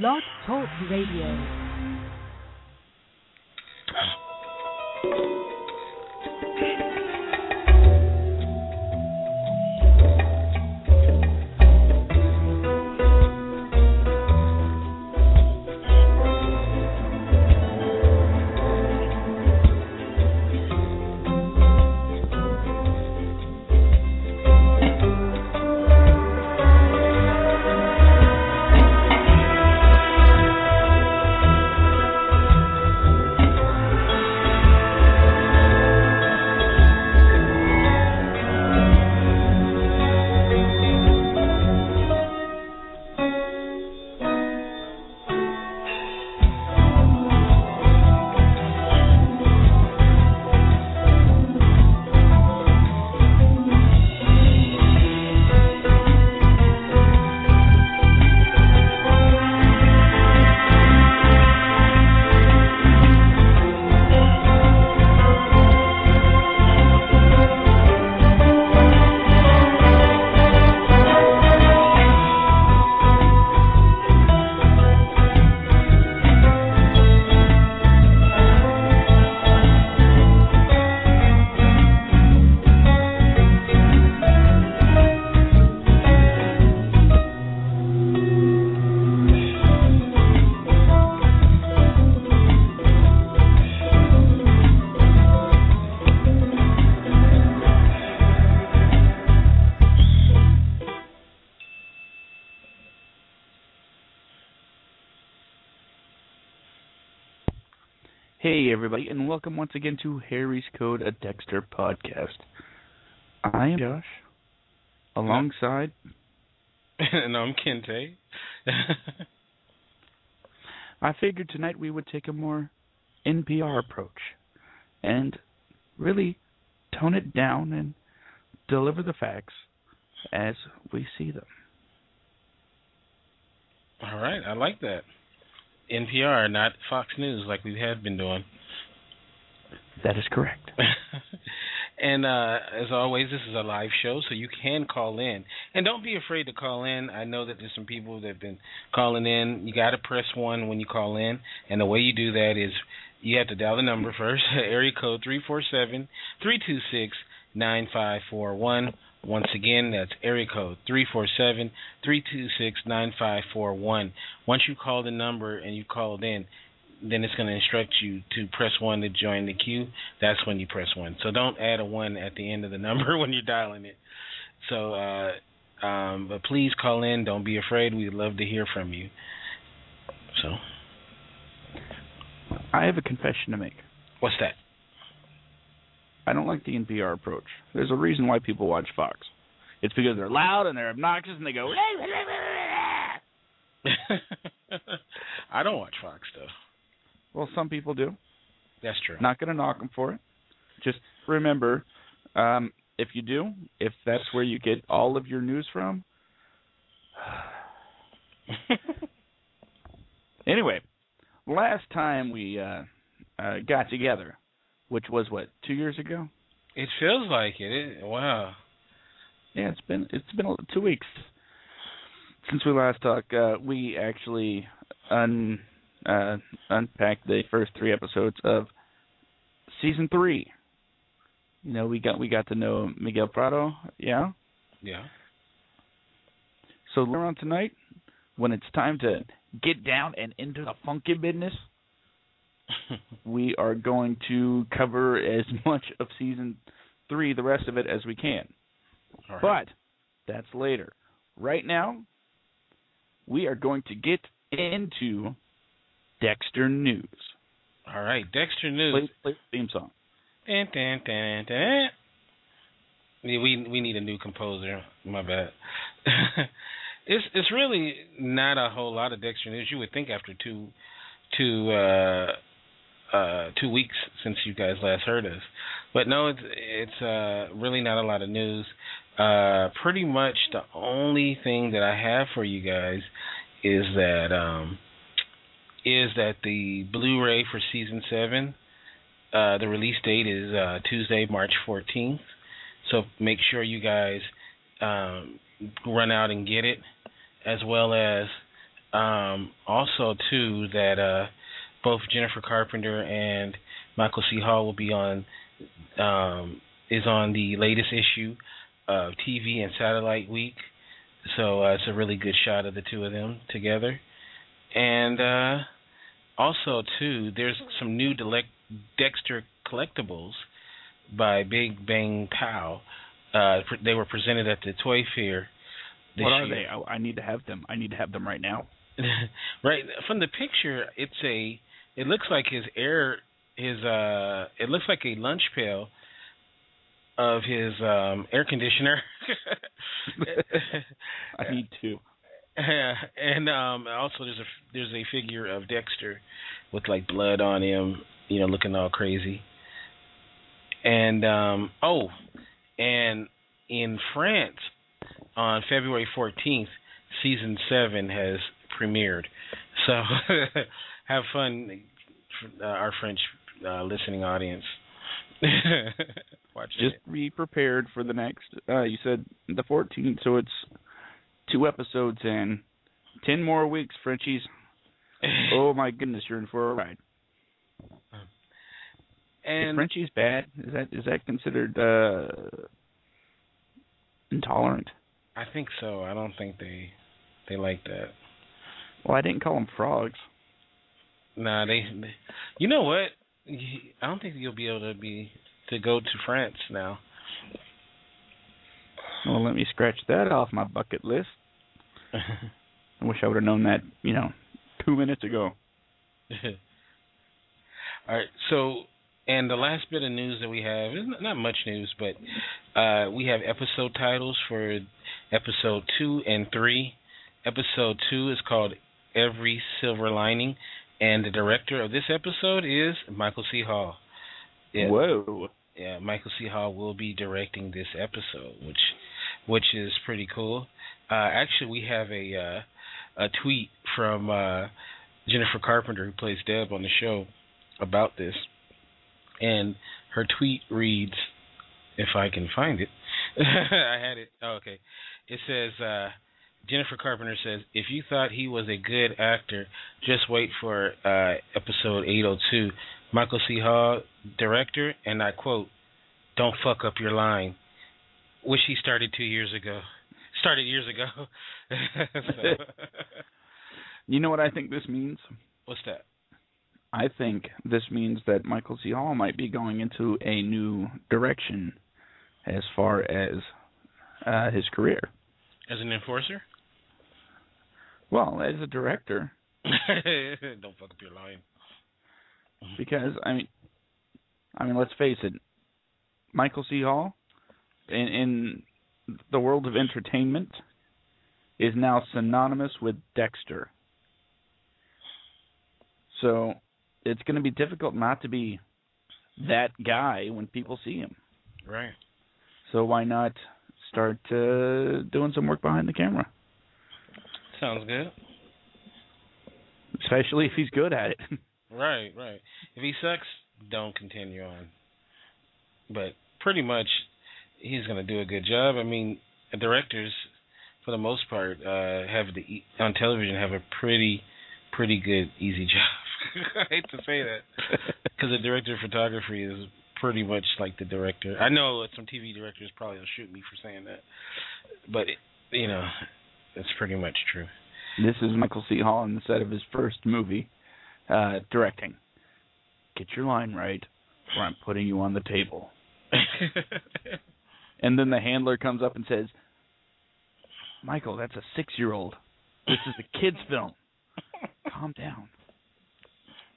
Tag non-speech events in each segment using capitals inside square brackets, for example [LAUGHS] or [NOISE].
Blog Talk Radio. Hey, everybody, and welcome once again to Harry's Code, a Dexter podcast. I am Josh, alongside. [LAUGHS] and I'm Kente. [LAUGHS] I figured tonight we would take a more NPR approach and really tone it down and deliver the facts as we see them. All right, I like that. NPR, not Fox News, like we have been doing. That is correct. [LAUGHS] and uh, as always, this is a live show, so you can call in. And don't be afraid to call in. I know that there's some people that have been calling in. You got to press one when you call in, and the way you do that is you have to dial the number first, [LAUGHS] area code three four seven three two six nine five four one. Once again, that's area code three four seven three two six nine five four one. Once you call the number and you called in, then it's going to instruct you to press one to join the queue. That's when you press one. So don't add a one at the end of the number [LAUGHS] when you're dialing it. So, uh, um, but please call in. Don't be afraid. We'd love to hear from you. So, I have a confession to make. what's that? I don't like the NPR approach. There's a reason why people watch Fox. It's because they're loud and they're obnoxious and they go. [LAUGHS] [LAUGHS] I don't watch Fox though. Well, some people do. That's true. Not going to knock them for it. Just remember, um, if you do, if that's where you get all of your news from. [SIGHS] anyway, last time we uh, uh, got together, which was what two years ago. It feels like it. it. Wow. Yeah, it's been it's been two weeks since we last talked. Uh, we actually un uh, unpacked the first three episodes of season three. You know, we got we got to know Miguel Prado. Yeah. Yeah. So later on tonight, when it's time to get down and into the funky business, [LAUGHS] we are going to cover as much of season three, the rest of it, as we can. All right. But that's later. Right now, we are going to get into Dexter News. All right, Dexter News. Play, play the theme song. Dun, dun, dun, dun. We we need a new composer. My bad. [LAUGHS] it's it's really not a whole lot of Dexter news. You would think after two two uh uh two weeks since you guys last heard us. But no, it's it's uh really not a lot of news. Uh pretty much the only thing that I have for you guys is that um is that the Blu-ray for season 7 uh the release date is uh Tuesday, March 14th. So make sure you guys um, run out and get it, as well as um, also too that uh, both Jennifer Carpenter and Michael C. Hall will be on um, is on the latest issue of TV and Satellite Week. So uh, it's a really good shot of the two of them together. And uh, also too, there's some new Dexter collectibles by Bif Bang Pow. Uh, they were presented at the Toy Fair. what are year. they? I, I need to have them. I need to have them right now. [LAUGHS] right from the picture, it's a. It looks like his air. His uh. It looks like a lunch pail of his um air conditioner. [LAUGHS] [LAUGHS] I need two. [LAUGHS] and um also there's a there's a figure of Dexter with like blood on him, you know, looking all crazy. And um oh, and in France on February 14th, season 7 has premiered. So [LAUGHS] have fun uh, our French uh, listening audience. [LAUGHS] Just it. be prepared for the next. Uh, you said the 14th, so it's two episodes in. Ten more weeks, Frenchies. [LAUGHS] oh my goodness, you're in for a ride. And is Frenchies bad? Is that is that considered uh, intolerant? I think so. I don't think they they like that. Well, I didn't call them frogs. Nah, they, they. You know what? I don't think you'll be able to be to go to France now. Well, let me scratch that off my bucket list. [LAUGHS] I wish I would have known that, you know, two minutes ago. [LAUGHS] All right, so and the last bit of news that we have is not much news, but uh, we have episode titles for episode two and three. Episode two is called Every Silver Lining, and the director of this episode is Michael C. Hall. Yeah. Whoa. Yeah, Michael C. Hall will be directing this episode, which which is pretty cool. Uh, actually, we have a uh, a tweet from uh, Jennifer Carpenter, who plays Deb on the show, about this, and her tweet reads, if I can find it, [LAUGHS] I had it. Oh, okay, it says. Uh, Jennifer Carpenter says, if you thought he was a good actor, just wait for uh, episode 802. Michael C. Hall, director, and I quote, don't fuck up your line wish he started two years ago. Started years ago. [LAUGHS] you know what I think this means? What's that? I think this means that Michael C. Hall might be going into a new direction as far as uh, his career. As an enforcer? Well, as a director. [LAUGHS] Don't fuck up your line. Because I mean, I mean, let's face it. Michael C. Hall in, in the world of entertainment is now synonymous with Dexter. So it's going to be difficult not to be that guy when people see him. Right. So why not start uh, doing some work behind the camera? Sounds good. Especially if he's good at it. [LAUGHS] right, right. If he sucks, don't continue on. But pretty much he's going to do a good job. I mean, directors, for the most part, uh, have the on television have a pretty, pretty good easy [LAUGHS] job. I hate to say that [LAUGHS] because the director of photography is pretty much like the director. I know some TV directors probably will shoot me for saying that, but it, you know, it's pretty much true. This is Michael C. Hall on the set of his first movie, uh, directing. Get your line right, or I'm putting you on the table. [LAUGHS] and then the handler comes up and says, "Michael, that's a six-year-old. This is a kids' film. [LAUGHS] Calm down.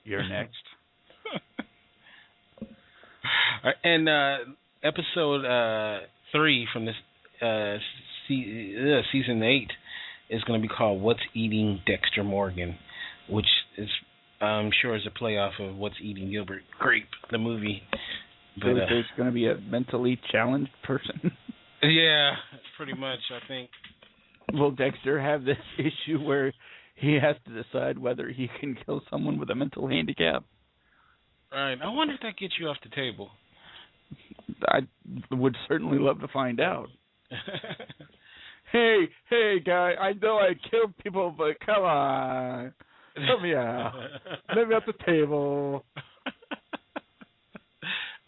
You're next." and uh, episode uh, three from this uh, se- uh, season eight is going to be called "What's Eating Dexter Morgan," which is I'm sure is a play off of "What's Eating Gilbert Grape," the movie. But, uh, there's going to be a mentally challenged person. [LAUGHS] yeah, pretty much. I think. Will Dexter have this [LAUGHS] issue where he has to decide whether he can kill someone with a mental handicap? Right. I wonder if that gets you off the table. I would certainly love to find out. [LAUGHS] hey, hey, guy, I know I killed people, but come on, help me out. Let me at the table.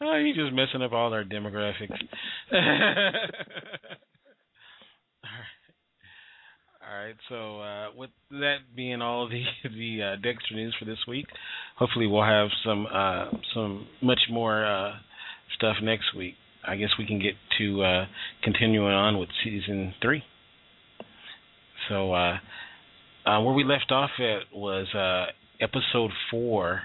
Oh, he's just messing up all our demographics. [LAUGHS] All right. So uh, with that being all the the uh, Dexter news for this week, hopefully we'll have some uh, some much more uh, stuff next week. I guess we can get to uh, continuing on with season three. So uh, where we left off at was episode four,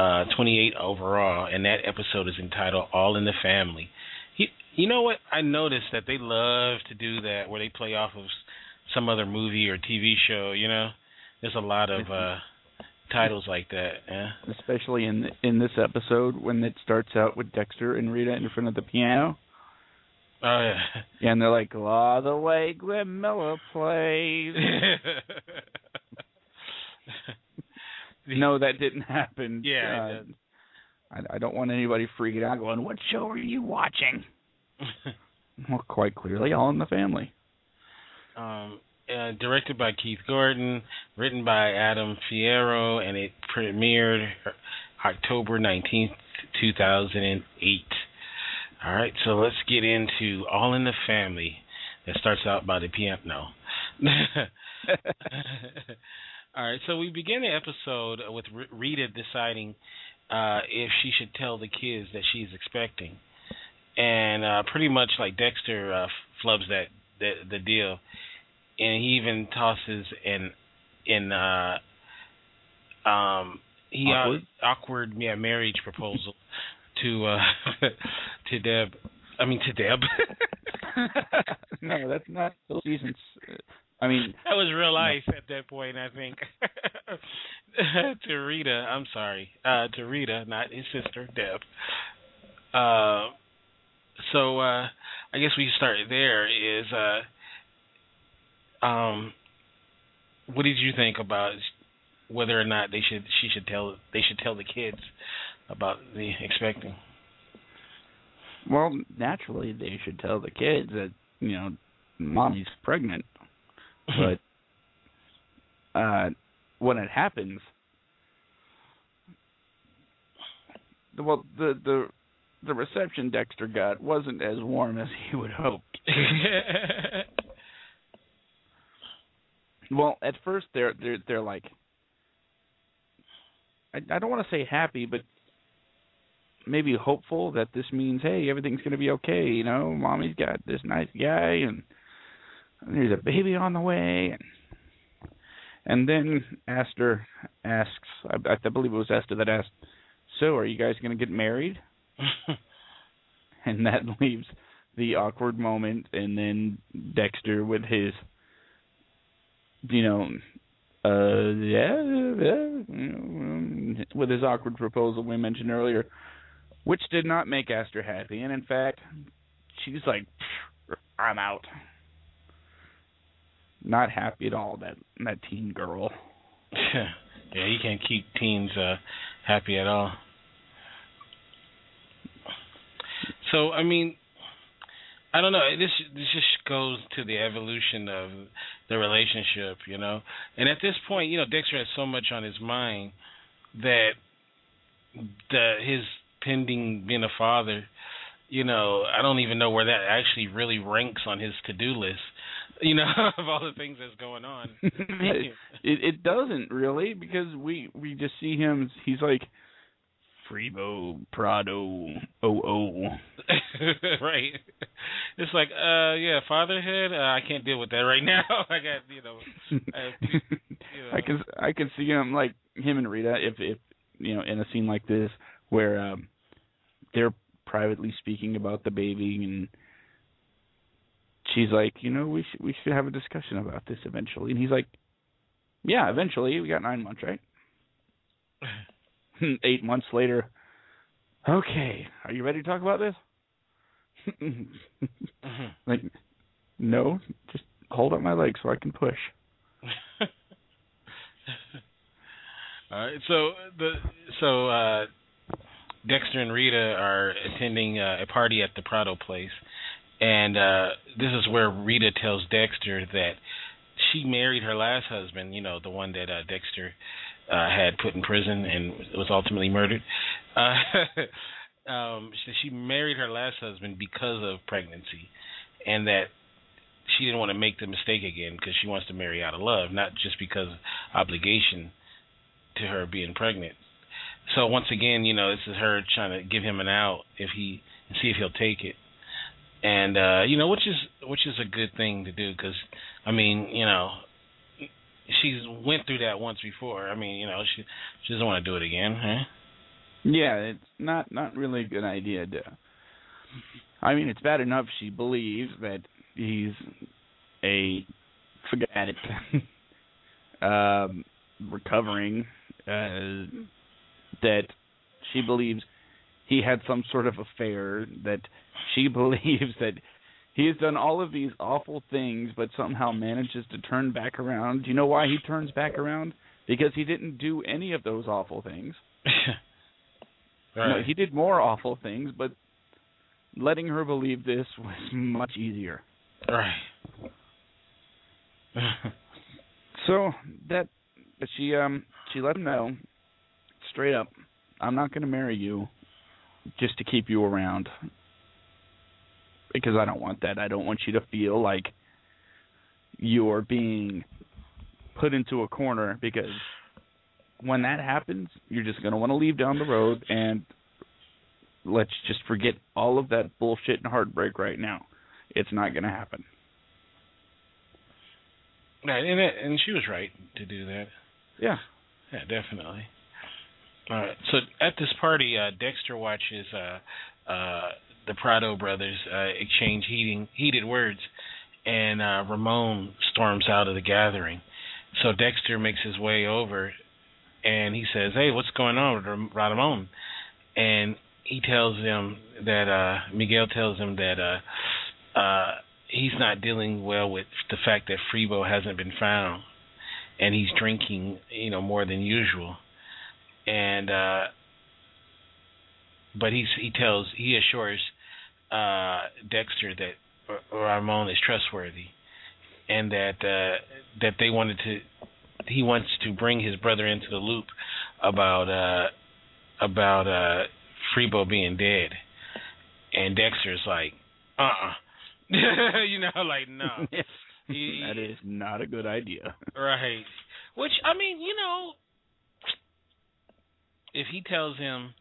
uh, 28 overall, and that episode is entitled "All in the Family." He, you know what? I noticed that they love to do that, where they play off of some other movie or TV show. You know, there's a lot of uh, titles like that. Yeah. Especially in in this episode when it starts out with Dexter and Rita in front of the piano. Oh yeah. Yeah, and they're like, "All the way Glenn Miller plays." [LAUGHS] no, that didn't happen. Yeah. Uh, I, I don't want anybody freaking out, going, "What show are you watching?" [LAUGHS] well, quite clearly, All in the Family. Um, uh, directed by Keith Gordon, written by Adam Fierro, and it premiered October 19th, 2008. All right, so let's get into All in the Family. That starts out by the piano. [LAUGHS] [LAUGHS] All right, so we begin the episode with Rita deciding uh, if she should tell the kids that she's expecting, and uh, pretty much like Dexter uh, flubs that the, the deal, and he even tosses an in uh, um he uh, awkward, uh, awkward yeah marriage proposal to uh [LAUGHS] to Deb. I mean to Deb. [LAUGHS] [LAUGHS] no, that's not the seasons. I mean that was real life no. at that point. I think [LAUGHS] to Rita. I'm sorry, uh, to Rita, not his sister Deb. Uh, so uh, I guess we start there. Is uh, um, what did you think about whether or not they should she should tell they should tell the kids about the expecting? Well, naturally they should tell the kids that you know mommy's pregnant, but uh, when it happens, well the the the reception Dexter got wasn't as warm as he would hoped. Well, at first they're they're they're like I, I don't want to say happy, but maybe hopeful that this means hey everything's going to be okay. You know, mommy's got this nice guy and there's a baby on the way and and then Astor asks I, I believe it was Esther that asked, so are you guys going to get married? [LAUGHS] and that [LAUGHS] leaves the awkward moment and then Dexter with his you know, uh, yeah, yeah, with his awkward proposal we mentioned earlier, which did not make Astor happy, and in fact, she's like, I'm out. Not happy at all. That that teen girl. [LAUGHS] yeah, you can't keep teens uh, happy at all. So I mean, I don't know. This this just goes to the evolution of the relationship, you know. And at this point, you know, Dexter has so much on his mind that the his pending being a father, you know, I don't even know where that actually really ranks on his to do list. You know, [LAUGHS] of all the things that's going on. [LAUGHS] it, it doesn't really because we we just see him. He's like Freebo Prado oh oh. [LAUGHS] right. It's like, uh, yeah, fatherhood. Uh, I can't deal with that right now. I got, you know, I, you know. I can I can see him like him and Rita if if you know in a scene like this where um they're privately speaking about the baby and she's like, you know, we should we should have a discussion about this eventually, and he's like, yeah, eventually. We got nine months, right? [LAUGHS] eight months later, okay, are you ready to talk about this? mm-hmm. [LAUGHS] Like, no, just hold up my leg so I can push. [LAUGHS] All right, so the so uh, Dexter and Rita are attending uh, a party at the Prado place, And uh this is where Rita tells Dexter that she married her last husband, you know, the one that uh Dexter uh had put in prison and was ultimately murdered. Uh [LAUGHS] um she, married her last husband because of pregnancy and that she didn't want to make the mistake again because she wants to marry out of love, not just because obligation to her being pregnant. So once again, you know, this is her trying to give him an out if he see if he'll take it. And uh, you know, which is which is a good thing to do because I mean, you know, she's went through that once before. I mean, you know, she she doesn't want to do it again, huh? Yeah, it's not not really a good idea to. I mean, it's bad enough she believes that he's a forget it, [LAUGHS] um, recovering. Uh, that she believes he had some sort of affair. That she [LAUGHS] believes that he has done all of these awful things, but somehow manages to turn back around. Do you know why he turns back around? Because he didn't do any of those awful things. [LAUGHS] right. No, he did more awful things, but letting her believe this was much easier. Right. [LAUGHS] So that but she um she let him know straight up, I'm not going to marry you just to keep you around because I don't want that. I don't want you to feel like you're being put into a corner because when that happens, you're just going to want to leave down the road and let's just forget all of that bullshit and heartbreak right now. It's not going to happen. right, and and she was right to do that. Yeah. Yeah, definitely. Right. So at this party, uh, Dexter watches uh, uh, the Prado brothers uh, exchange heating, heated words, and uh, Ramon storms out of the gathering. So Dexter makes his way over, and he says, "Hey, what's going on with Ram- Ramon?" And he tells him that uh, Miguel tells him that he's not dealing well with the fact that Freebo hasn't been found, and he's drinking, you know, more than usual and uh but he's he tells he assures uh Dexter that Ramon is trustworthy and that uh that they wanted to he wants to bring his brother into the loop about uh about uh Freebo being dead and Dexter's like uh-uh [LAUGHS] you know like no [LAUGHS] that is not a good idea. Right. Which I mean, you know, if he tells him,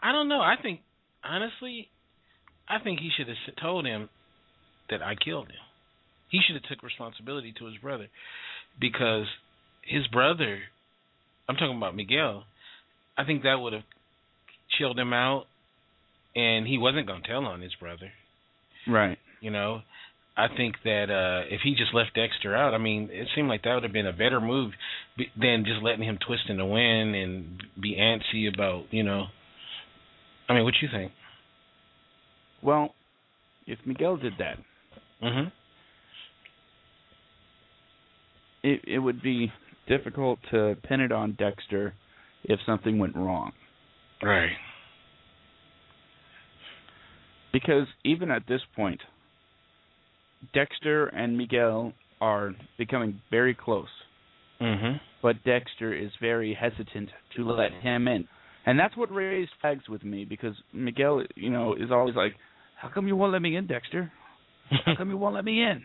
I don't know. I think honestly, I think he should have told him that I killed him. He should have took responsibility to his brother because his brother. I'm talking about Miguel. I think that would have chilled him out, and he wasn't going to tell on his brother. Right. You know, I think that uh if he just left Dexter out, I mean, it seemed like that would have been a better move than just letting him twist in the wind and be antsy about, you know. I mean, what you think? Well, if Miguel did that, Mhm. it it would be difficult to pin it on Dexter if something went wrong. Right. Because even at this point, Dexter and Miguel are becoming very close. Mhm. but Dexter is very hesitant to let him in. And that's what raised flags with me because Miguel, you know, is always like, "How come you won't let me in, Dexter? How come you won't let me in?"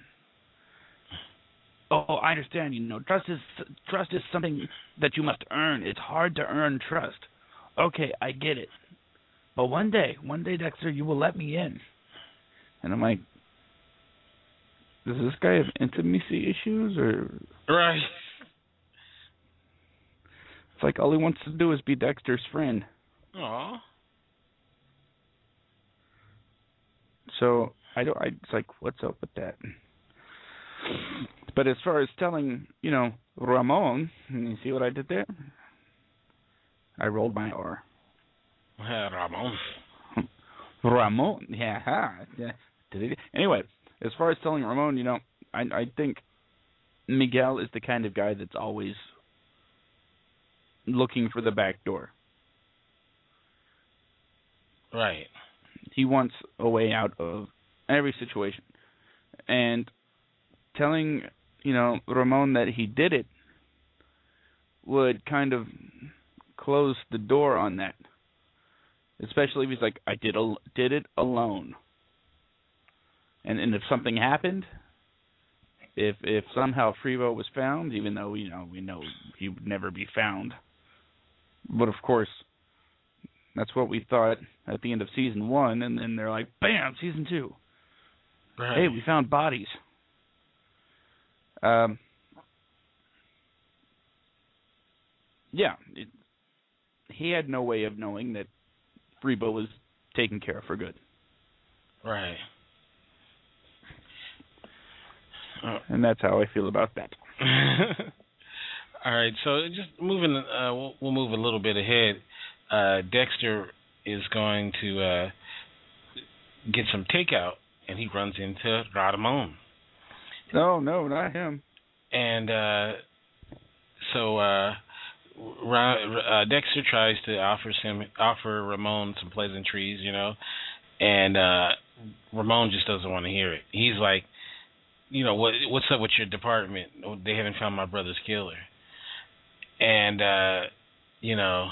Oh, I understand. You know, trust is trust is something that you must earn. It's hard to earn trust. Okay, I get it. But one day, one day, Dexter, you will let me in. And I'm like, does this guy have intimacy issues, or right. it's like all he wants to do is be Dexter's friend? Aw. So I don't. I, it's like, what's up with that? But as far as telling, you know, Ramon, you see what I did there? I rolled my R. Ramon. Ramon, yeah, ha, yeah. Anyway, as far as telling Ramon, you know, I I think Miguel is the kind of guy that's always looking for the back door. Right. He wants a way out of every situation, and telling you know Ramon that he did it would kind of close the door on that. Especially if he's like, I did al- did it alone. And and if something happened, if if somehow Freebo was found, even though you know we know he would never be found, but of course, that's what we thought at the end of season one, and then they're like, bam, season two. Right. Hey, we found bodies. Um. Yeah, it, he had no way of knowing that Freebo was taken care of for good, Right. Oh. and that's how I feel about that. [LAUGHS] All right, so just moving, uh, we'll, we'll move a little bit ahead. Uh, Dexter is going to uh, get some takeout, and he runs into Radamon. No, no, not him. And uh, so uh, Ra- uh, Dexter tries to offer him offer Ramon some pleasantries, you know, and uh, Ramon just doesn't want to hear it. He's like, you know, what what's up with your department? They haven't found my brother's killer, and uh, you know,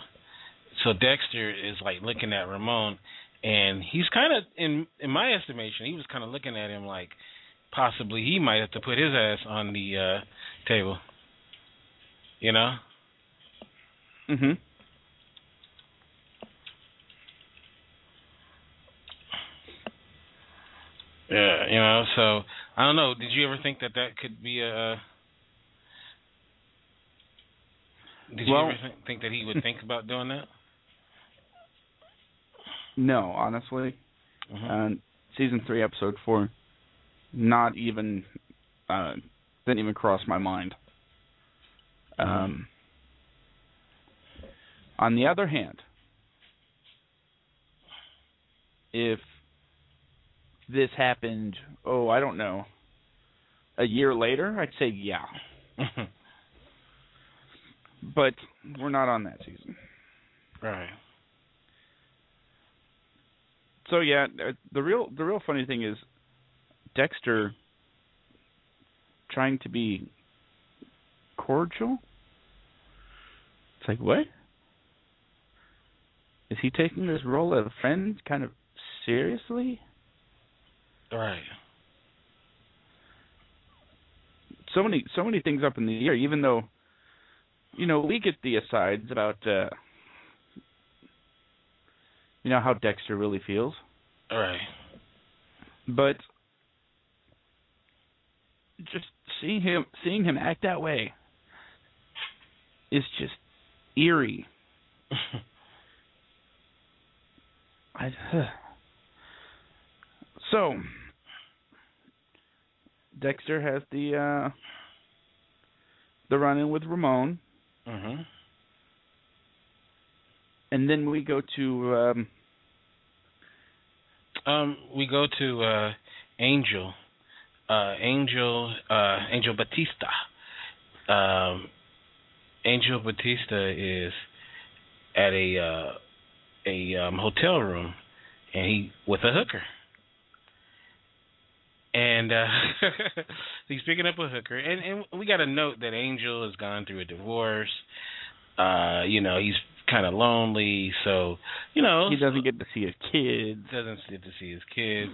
so Dexter is like looking at Ramon, and he's kind of in in my estimation, he was kind of looking at him like possibly he might have to put his ass on the uh table. You know? Mhm. Yeah, you know, so I don't know. Did you ever think that that could be a Did you ever think, think that he would think about doing that? No, honestly, Mhm. uh, season three, episode four, not even uh, didn't even cross my mind. Um, on the other hand, if this happened, oh, I don't know, a year later, I'd say yeah. But we're not on that season. right. So yeah, uh, the real the real funny thing is Dexter trying to be cordial. It's like what? Is he taking this role of friend kind of seriously? Right. So many so many things up in the air. Even though, you know, we get the asides about, uh, you know, how Dexter really feels. Right. but just seeing him seeing him act that way is just eerie. [LAUGHS] I, so Dexter has the uh the run in with Ramon mhm. and then we go to um Um, we go to uh, Angel, uh, Angel, uh, Angel Batista. Um, Angel Batista is at a uh, a um, hotel room, and he with a hooker. And uh, [LAUGHS] he's picking up a hooker, and, and we got to note that Angel has gone through a divorce. Uh, you know, he's kind of lonely, so you know he doesn't get to see his kids. doesn't get to see his kids.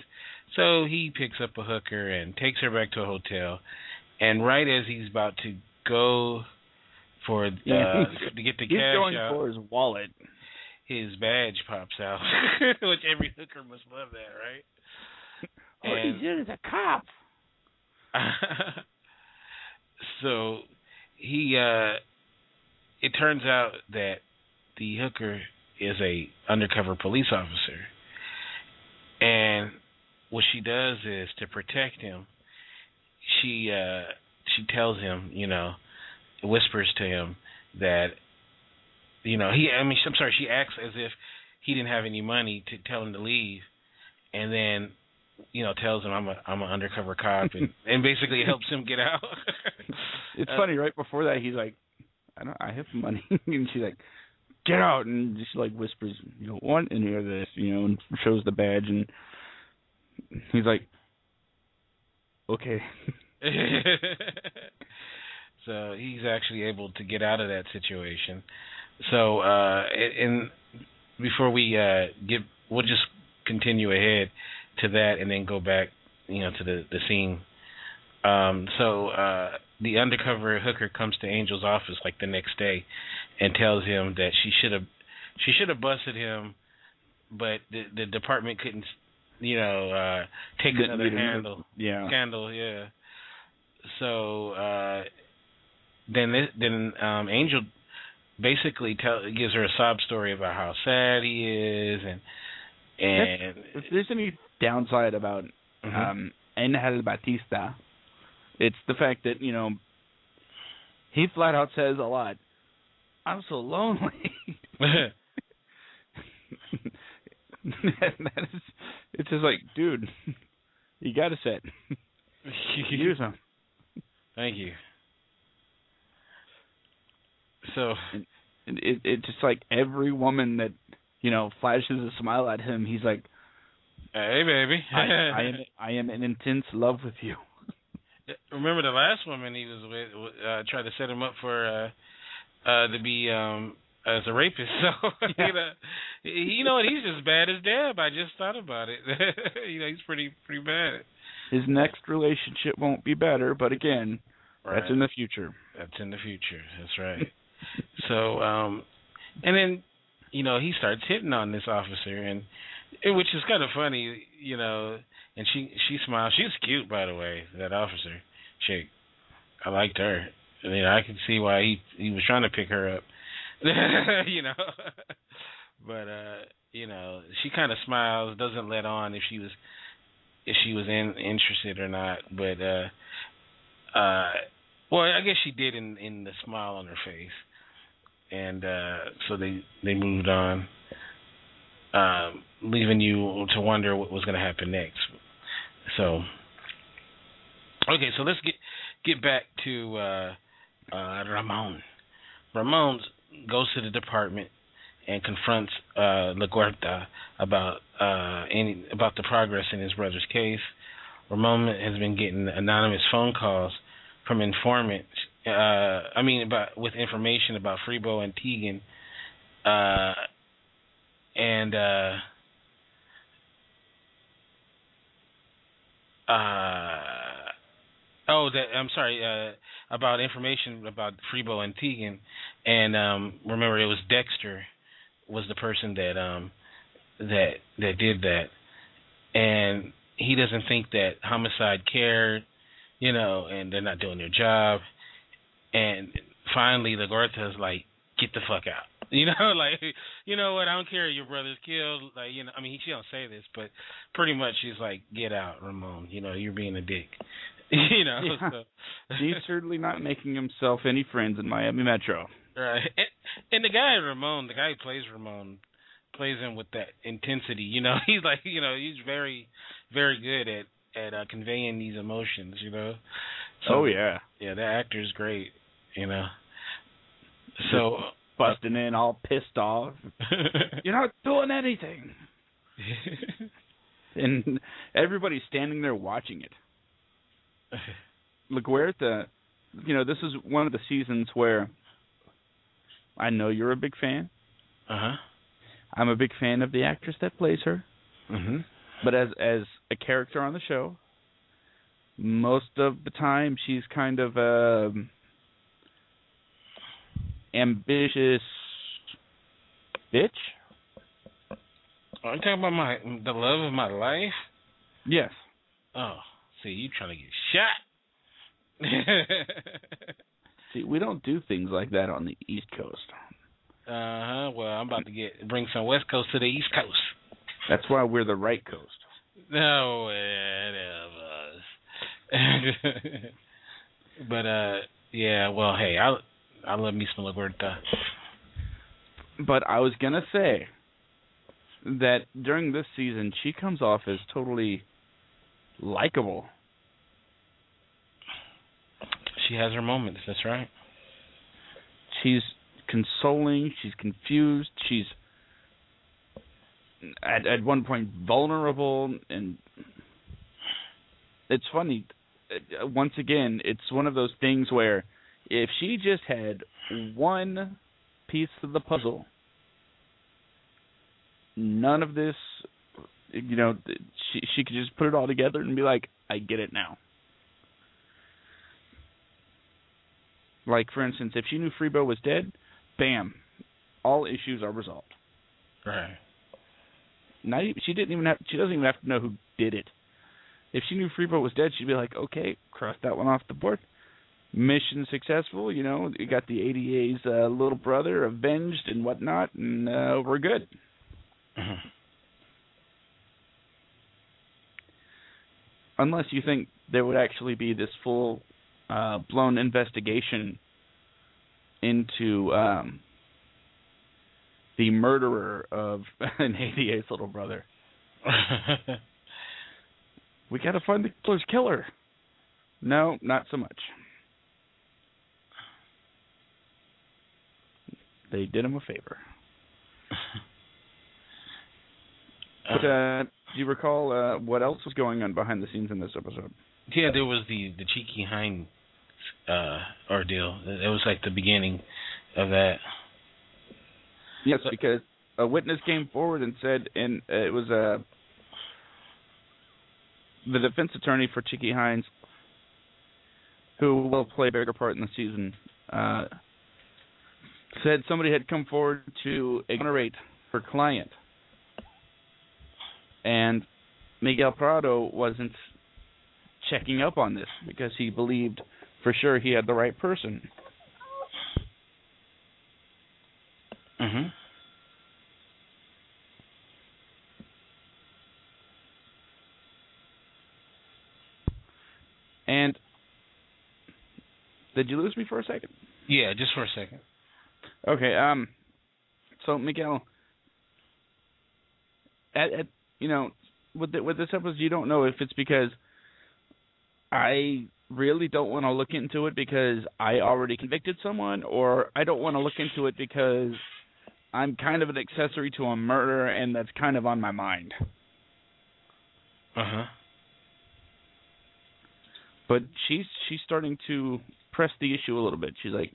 So he picks up a hooker and takes her back to a hotel. And right as he's about to go for uh, Yeah. to get the He's cash going out, for his wallet. his badge pops out, [LAUGHS] which every hooker must love that, right? What he And- did is a cop. [LAUGHS] so he uh it turns out that the hooker is a undercover police officer and what she does is to protect him she uh she tells him you know whispers to him that you know he i mean i'm sorry she acts as if he didn't have any money to tell him to leave and then you know tells him i'm a i'm an undercover cop and [LAUGHS] and basically helps him get out [LAUGHS] It's Uh, funny. Right before that, he's like, "I don't. I have money," [LAUGHS] and she's like, "Get out!" And she like whispers, "You don't want any of this," you know, and shows the badge, and he's like, okay. so he's actually able to get out of that situation. So, uh, and before we uh, get, we'll just continue ahead to that and then go back, you know, to the the scene. Um, so uh, the undercover hooker comes to Angel's office like the next day and tells him that she should have she should have busted him, but the the department couldn't, you know, uh, take Didn't another handle Yeah. yeah. So uh then this, then um Angel basically tell gives her a sob story about how sad he is and and If there's any downside about Mhm. um Angel Batista, it's the fact that, you know, he flat out says a lot, I'm so lonely. [LAUGHS] that is, it's just like, dude, you got to set. Use [LAUGHS] them. Thank you. So And it, it's just like every woman that, you know, flashes a smile at him, he's like, hey baby. [LAUGHS] I, I am I am in intense love with you. [LAUGHS] Remember the last woman he was with uh tried to set him up for uh uh to be um as a rapist. [LAUGHS] So Yeah. you know you know what, he's just bad as Deb. I just thought about it. you know, he's pretty pretty bad. His next relationship won't be better, but again, Right. that's in the future. That's in the future. That's right. so, um, and then, you know, he starts hitting on this officer, and which is kind of funny, you know. And she she smiles. She's cute, by the way. That officer chick. I liked her. I mean, I can see why he he was trying to pick her up. [LAUGHS] you know. [LAUGHS] but uh, you know, she kind of smiles, doesn't let on if she was if she was in interested or not. But uh uh well, I guess she did in in the smile on her face, and uh, so they they moved on, um, leaving you to wonder what was going to happen next. So, okay, so let's get get back to uh, uh, Ramon. Ramon goes to the department and confronts uh, LaGuerta about uh, any about the progress in his brother's case. Ramon has been getting anonymous phone calls from informants. Uh, I mean, about with information about Freebo and Tegan, uh, and uh, uh, oh, that I'm sorry, uh, about information about Freebo and Tegan, and um, remember it was Dexter was the person that um that that did that, and he doesn't think that homicide cared you know, and they're not doing their job. And finally, LaGuerta's like, get the fuck out. [LAUGHS] You know, like, you know what? I don't care. Your brother's killed. Like, you know, I mean, she don't say this, but pretty much she's like, get out, Ramon. You know, you're being a dick. [LAUGHS] you know, Yeah. so, [LAUGHS] He's certainly not making himself any friends in Miami Metro. right. And, and the guy Ramon, the guy who plays Ramon, plays him with that intensity. You know, he's like, you know, he's very, very good at at uh, conveying these emotions. You know. So, oh yeah, Yeah, that actor's great, you know. So busting in all pissed off. [LAUGHS] You're not doing anything, [LAUGHS] and everybody's standing there watching it. LaGuerta, you know, this is one of the seasons where I know you're a big fan. uh-huh. I'm a big fan of the actress that plays her. Mm-hmm. but as as a character on the show, most of the time she's kind of um ambitious bitch. Are you talking about my the love of my life? Yes. Oh, see, you trying to get shot. [LAUGHS] See, we don't do things like that on the East Coast. uh huh. Well, I'm about to get bring some West Coast to the East Coast. That's why we're the right coast. No, it was. [LAUGHS] but uh, yeah. Well, hey, I I love me some. But I was gonna say that during this season she comes off as totally likable. She has her moments. That's right. She's consoling, she's confused, she's at at one point vulnerable and it's funny. uh, Once again, it's one of those things where if she just had one piece of the puzzle, none of this, you know, she she could just put it all together and be like, I get it now. Like for instance, if she knew Freebo was dead, bam, all issues are resolved. Right. Not even, she didn't even have she doesn't even have to know who did it. If she knew Freebo was dead, she'd be like, okay, cross that one off the board. Mission successful. You know, you got the ADA's uh, little brother avenged and whatnot, and uh, we're good. Mhm. Unless you think there would actually be this full uh, blown investigation into um, the murderer of [LAUGHS] an ADA's little brother. [LAUGHS] We got to find the killer's killer. No, not so much. They did him a favor. But [LAUGHS] uh, do you recall uh, what else was going on behind the scenes in this episode? yeah, there was the the cheeky hind uh ordeal. It was like the beginning of that. Yes, because a witness came forward and said, and it was uh, the defense attorney for Cheeky Hines, who will play a bigger part in the season, uh, said somebody had come forward to exonerate her client, and Miguel Prado wasn't checking up on this because he believed for sure he had the right person. Mhm. And did you lose me for a second? Yeah, just for a second. Okay. Um. So Miguel, at, at you know, with the, with this episode, you don't know if it's because I really don't want to look into it because I already convicted someone, or I don't want to look into it because I'm kind of an accessory to a murder, and that's kind of on my mind. Uh huh. But she's she's starting to press the issue a little bit. She's like,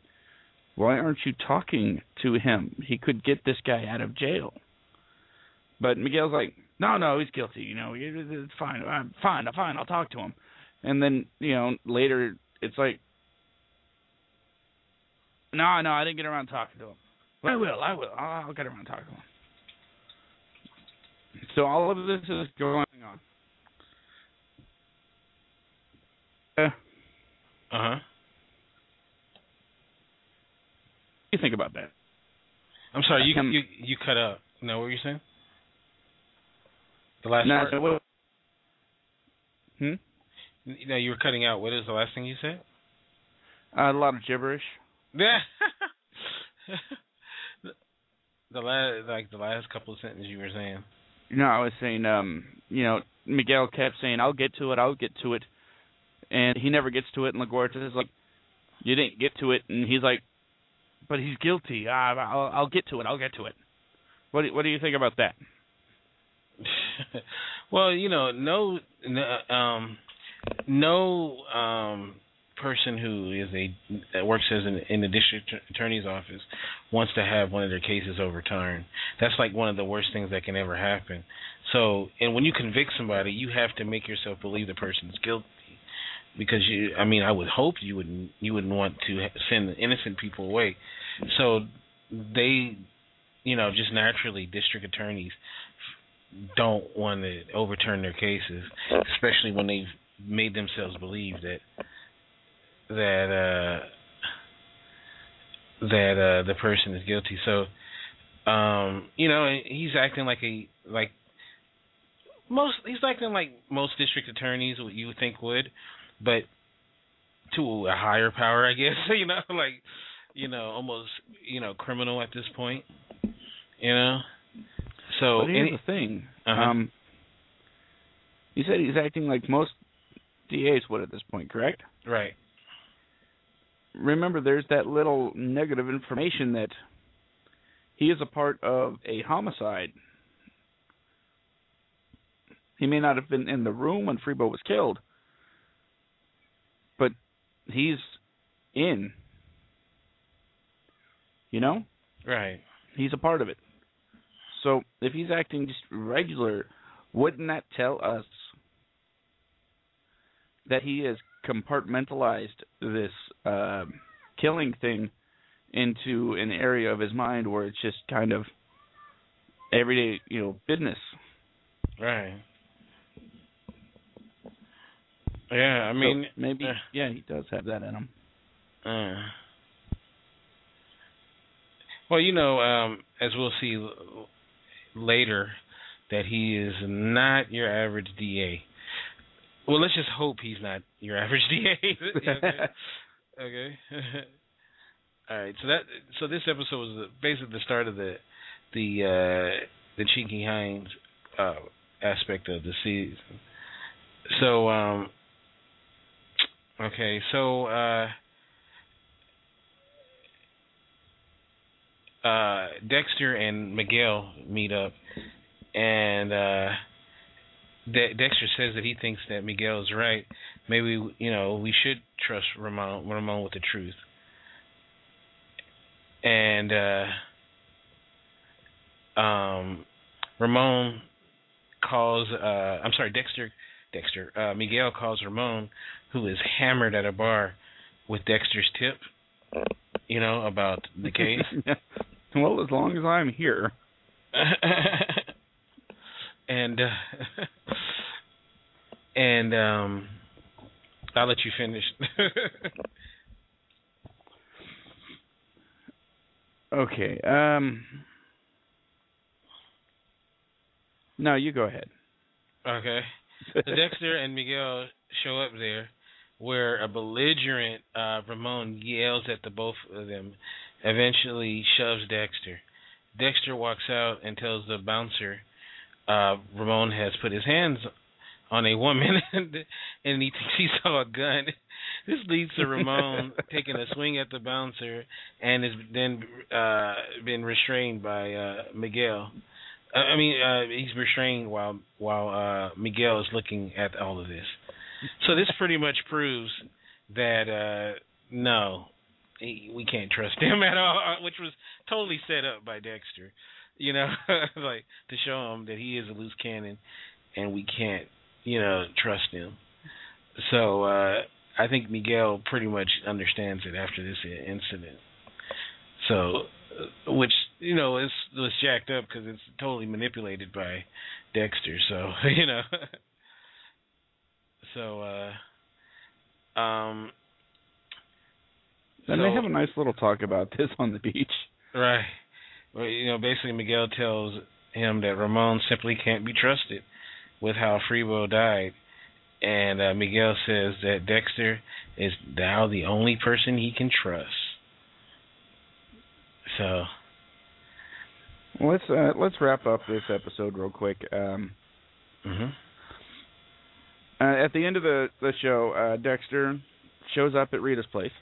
"Why aren't you talking to him? He could get this guy out of jail." But Miguel's like, "No, no, he's guilty. You know, it's fine. I'm fine. I'm fine. I'll talk to him." And then you know later it's like, "No, no, I didn't get around talking to him." I will. I will. I'll, I'll get around talking to him. So all of this is going on. Uh, Uh huh. what do you think about that? I'm sorry, you Um, you you cut out. No, what were you saying? The last No, part. so what- Hmm? No, you were cutting out. What is the last thing you said? Uh, a lot of gibberish. Yeah. [LAUGHS] the, the last, like the last couple of sentences you were saying. No, I was saying, um, you know, Miguel kept saying, "I'll get to it, I'll get to it," and he never gets to it. And LaGuerta is like, "You didn't get to it," and he's like, "But he's guilty. Ah, I'll, I'll get to it. I'll get to it." What do, what do you think about that? [LAUGHS] well, you know, no, no, um, no um, person who is a that works as an in the district attorney's office wants to have one of their cases overturned. That's like one of the worst things that can ever happen. So, and when you convict somebody, you have to make yourself believe the person is guilty. Because you, I mean, I would hope you wouldn't, you wouldn't want to send innocent people away. So, they, you know, just naturally, district attorneys don't want to overturn their cases, especially when they've made themselves believe that that uh that uh the person is guilty. So um you know, he's acting like a like most he's acting like most district attorneys what you would think would, but to a higher power, I guess, [LAUGHS] you know, like you know, almost, you know, criminal at this point. You know? So but here's any- the thing. Uh-huh. Um, you said he's acting like most DAs would at this point, correct? right. remember there's that little negative information that he is a part of a homicide. He may not have been in the room when Freebo was killed, he's in. You know? Right. He's a part of it. So if he's acting just regular, wouldn't that tell us that he has compartmentalized this uh, killing thing into an area of his mind where it's just kind of everyday, you know, business. Right. Yeah, I mean, so maybe uh, yeah, he does have that in him. Uh, well, you know, um, as we'll see l- later, that he is not your average DA. Well, let's just hope he's not your [LAUGHS] average DA. [LAUGHS] okay. okay. [LAUGHS] All right. So that so this episode was the, basically the start of the the uh, the Cheeky Hines uh, aspect of the season. So um, okay. So uh, uh, Dexter and Miguel meet up, and uh, De- Dexter says that he thinks that Miguel is right. Maybe you know we should trust Ramon Ramon with the truth. And uh, um, Ramon calls. Uh, I'm sorry, Dexter. Dexter. Uh, Miguel calls Ramon, who is hammered at a bar, with Dexter's tip. You know about the case. [LAUGHS] well, as long as I'm here. [LAUGHS] and uh, [LAUGHS] and um, I'll let you finish. okay. Um. No, you go ahead. Okay. So [LAUGHS] Dexter and Miguel show up there, where a belligerent uh, Ramon yells at the both of them, eventually shoves Dexter. Dexter walks out and tells the bouncer uh, Ramon has put his hands on a woman [LAUGHS] and, and he thinks he saw a gun. [LAUGHS] This leads to Ramon taking a swing at the bouncer and is then uh, been restrained by uh, Miguel. I mean, uh, he's restrained while while uh, Miguel is looking at all of this. So this [LAUGHS] pretty much proves that uh, no, he, we can't trust him [LAUGHS] at all, uh, which was totally set up by Dexter. You know, [LAUGHS] like to show him that he is a loose cannon, and we can't, you know, trust him. So uh, I think Miguel pretty much understands it after this incident. So, uh, which you know it's was jacked up because it's totally manipulated by Dexter. So [LAUGHS] you know, so uh, um. And so, they have a nice little talk about this on the beach. Right. Well, you know, basically Miguel tells him that Ramon simply can't be trusted with how Freebo died. And uh, Miguel says that Dexter is now the only person he can trust. So let's uh, let's wrap up this episode real quick. Um, mhm. uh, at the end of the the show, uh, Dexter shows up at Rita's place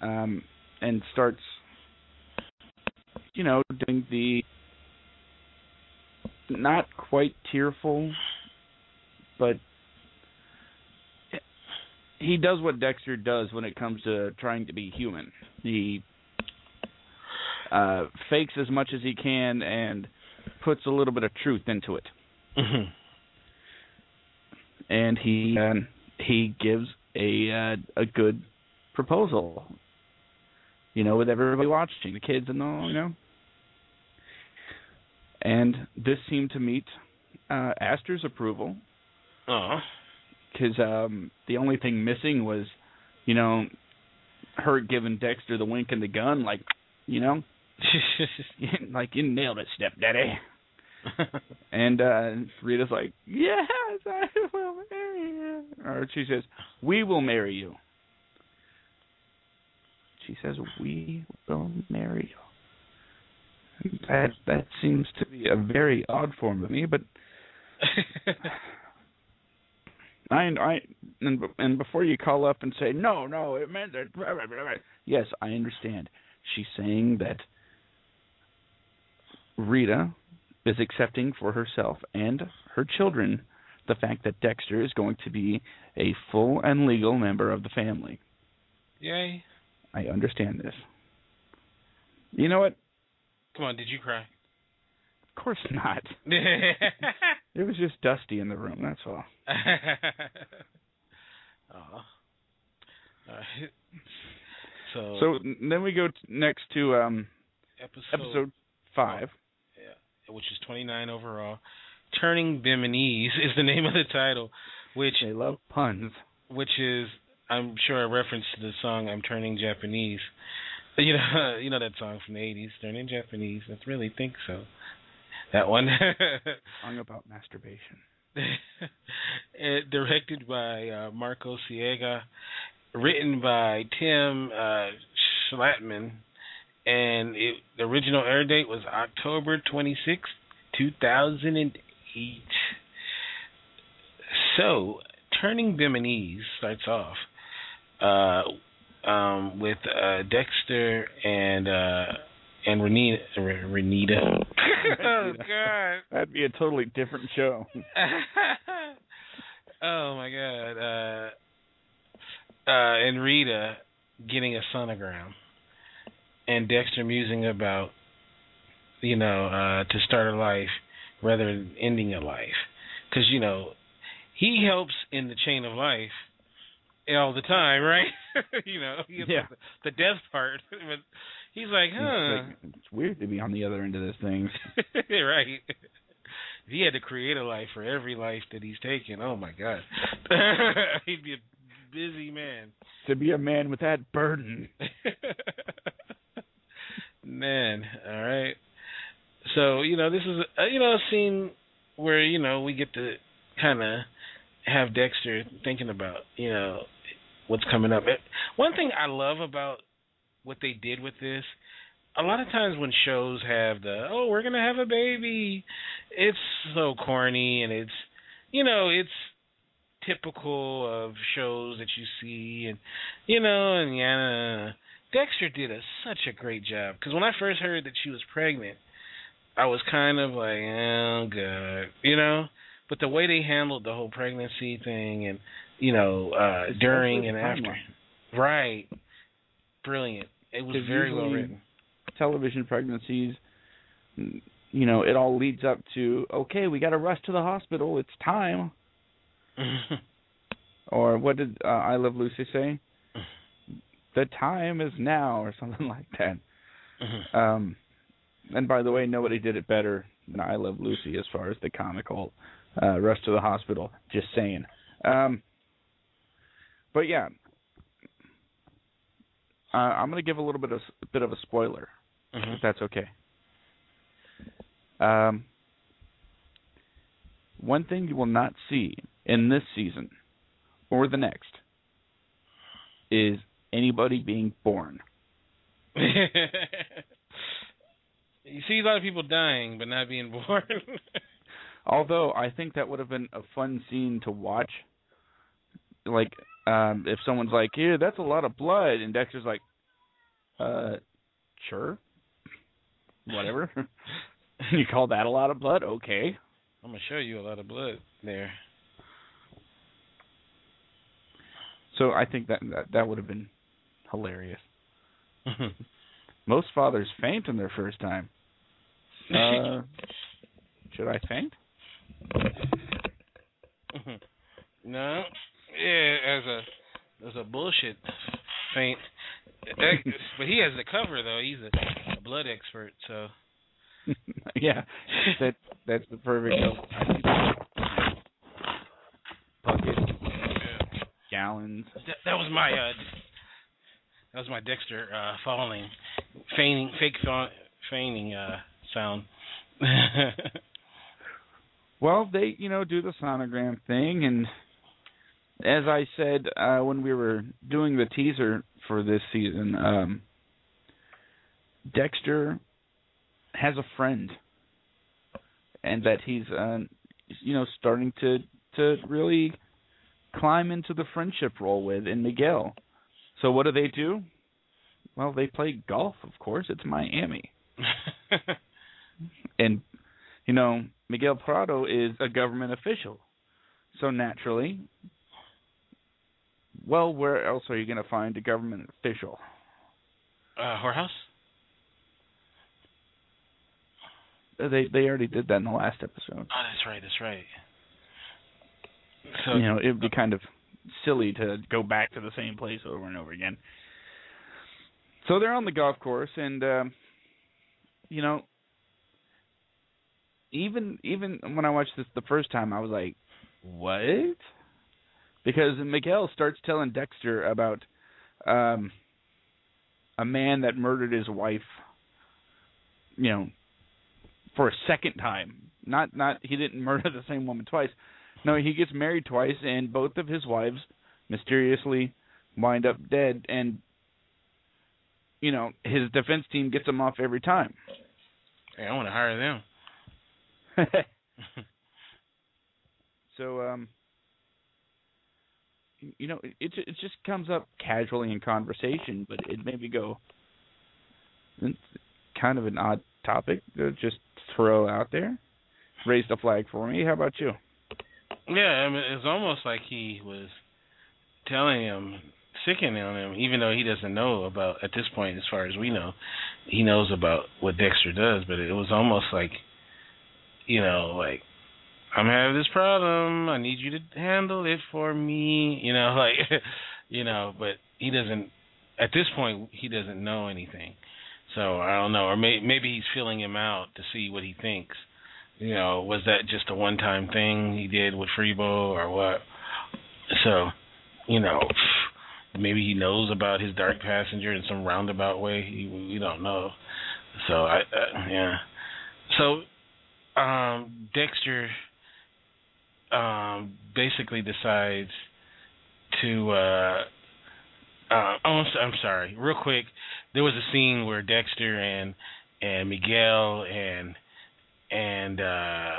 um, and starts, you know, doing the not quite tearful, but he does what Dexter does when it comes to trying to be human. He uh, fakes as much as he can and puts a little bit of truth into it. Mhm. And he uh, he gives a uh, a good proposal. You know, with everybody watching, the kids and all, you know. And this seemed to meet uh, Astor's approval Oh. because um, the only thing missing was, you know, her giving Dexter the wink and the gun, like, you know, [LAUGHS] like you nailed it, stepdaddy. [LAUGHS] And uh Rita's like, Yes, I will marry you. Or she says, We will marry you. She says, We will marry you. That that seems to be a very odd form of me, but [LAUGHS] I I and and before you call up and say no, no, it meant that. blah, blah, blah, blah." Yes, I understand. She's saying that Rita is accepting for herself and her children the fact that Dexter is going to be a full and legal member of the family. Yay. I understand this. You know what? Come on, did you cry? Of course not. [LAUGHS] It was just dusty in the room, that's all. [LAUGHS] oh. Alright. So, So then we go t- next to um episode, episode 5. yeah, which is 29 overall. Turning Biminese [LAUGHS] is the name of the title, which They love puns. which is I'm sure a reference to the song "I'm Turning Japanese." You know, [LAUGHS] you know that song from the '80s, "Turning Japanese." That's really think so. That one. [LAUGHS] Song about masturbation. Directed by uh, Marco Siega, written by Tim uh, Schlattman, and it, the original air date was October 26, 2008. So, Turning Biminese starts off uh, um, with uh, Dexter and uh, and Renita. [LAUGHS] Renita. oh God. That'd be a totally different show. [LAUGHS] oh my god. Uh uh and Rita getting a sonogram and Dexter musing about you know, uh to start a life rather than ending a life cuz you know, he helps in the chain of life all the time, right? [LAUGHS] you know, Yeah. the, the death part, [LAUGHS] but he's like, huh. It's, like, it's weird to be on the other end of this thing. [LAUGHS] right. If he had to create a life for every life that he's taken, oh my god, he'd be a busy man. to be a man with that burden. Man, all right. So you know, this is a, you know a scene where you know we get to kind of have Dexter thinking about you know what's coming up. One thing I love about what they did with this, a lot of times when shows have the oh we're gonna have a baby, it's so corny and it's you know it's typical of shows that you see and you know and yeah. Dexter did a such a great job because when I first heard that she was pregnant, I was kind of like, oh god, you know. But the way they handled the whole pregnancy thing and you know uh during and after, timeline. right, brilliant. It was very well written. Television pregnancies, you know, it all leads up to okay, we got to rush to the hospital. It's time. [LAUGHS] Or what did uh, I Love Lucy say? The time is now, or something [LAUGHS] like that. Um, and by the way, nobody did it better than I Love Lucy as far as the comical uh, rush to the hospital. Just saying. Um, but yeah, uh, I'm going to give a little bit of a bit of a spoiler, Mhm. if that's okay. Um, one thing you will not see in this season or the next is anybody being born. [LAUGHS] you see a lot of people dying but not being born. [LAUGHS] Although I think that would have been a fun scene to watch. Like, um, if someone's like, "Yeah, that's a lot of blood," and Dexter's like, "Uh, sure, whatever." [LAUGHS] you call that a lot of blood? Okay. I'm gonna show you a lot of blood there. So I think that that, that would have been hilarious. [LAUGHS] Most fathers faint in their first time. [LAUGHS] Uh, should I faint? no, yeah, as a as a bullshit faint. [LAUGHS] But he has the cover though. He's a, a blood expert, so. yeah, that that's the perfect bucket, gallons. That, that was my uh, that was my Dexter uh, falling, feigning, fake fa- feigning uh, sound. [LAUGHS] Well, they you know do the sonogram thing, and as I said uh, when we were doing the teaser for this season, um, Dexter has a friend, and that he's uh, you know starting to to really climb into the friendship role with in Miguel. So what do they do? Well, they play golf, of course. It's Miami. [LAUGHS] and you know Miguel Prado is a government official, So naturally, well, where else are you going to find a government official? Uh, whorehouse. Uh, They they already did that in the last episode. Oh, that's right. That's right. So you know, it would be kind of silly to go back to the same place over and over again. So they're on the golf course, and um, you know, even even when I watched this the first time, I was like, "What?" Because Miguel starts telling Dexter about um, a man that murdered his wife. You know, for a second time. Not not he didn't murder the same woman twice. No, he gets married twice, and both of his wives mysteriously wind up dead, and you know his defense team gets him off every time. hey, I want to hire them. [LAUGHS] [LAUGHS] so um, you know, it it just comes up casually in conversation, but it made me go. It's kind of an odd topic to just throw out there. Raised a flag for me. How about you? Yeah, I mean, it's almost like he was telling him, sickening on him, even though he doesn't know about at this point, as far as we know, he knows about what Dexter does. But it was almost like, you know, like I'm having this problem. I need you to handle it for me. You know, [LAUGHS] like, you know, but he doesn't. At this point, he doesn't know anything. So I don't know, or may, maybe he's feeling him out to see what he thinks. You know, was that just a one-time thing he did with Freebo or what? So, you know, maybe he knows about his dark passenger in some roundabout way. We don't know. So I, uh, yeah. So, um, Dexter, um, basically decides to. uh uh, oh, I'm sorry. Real quick, there was a scene where Dexter and and Miguel and and uh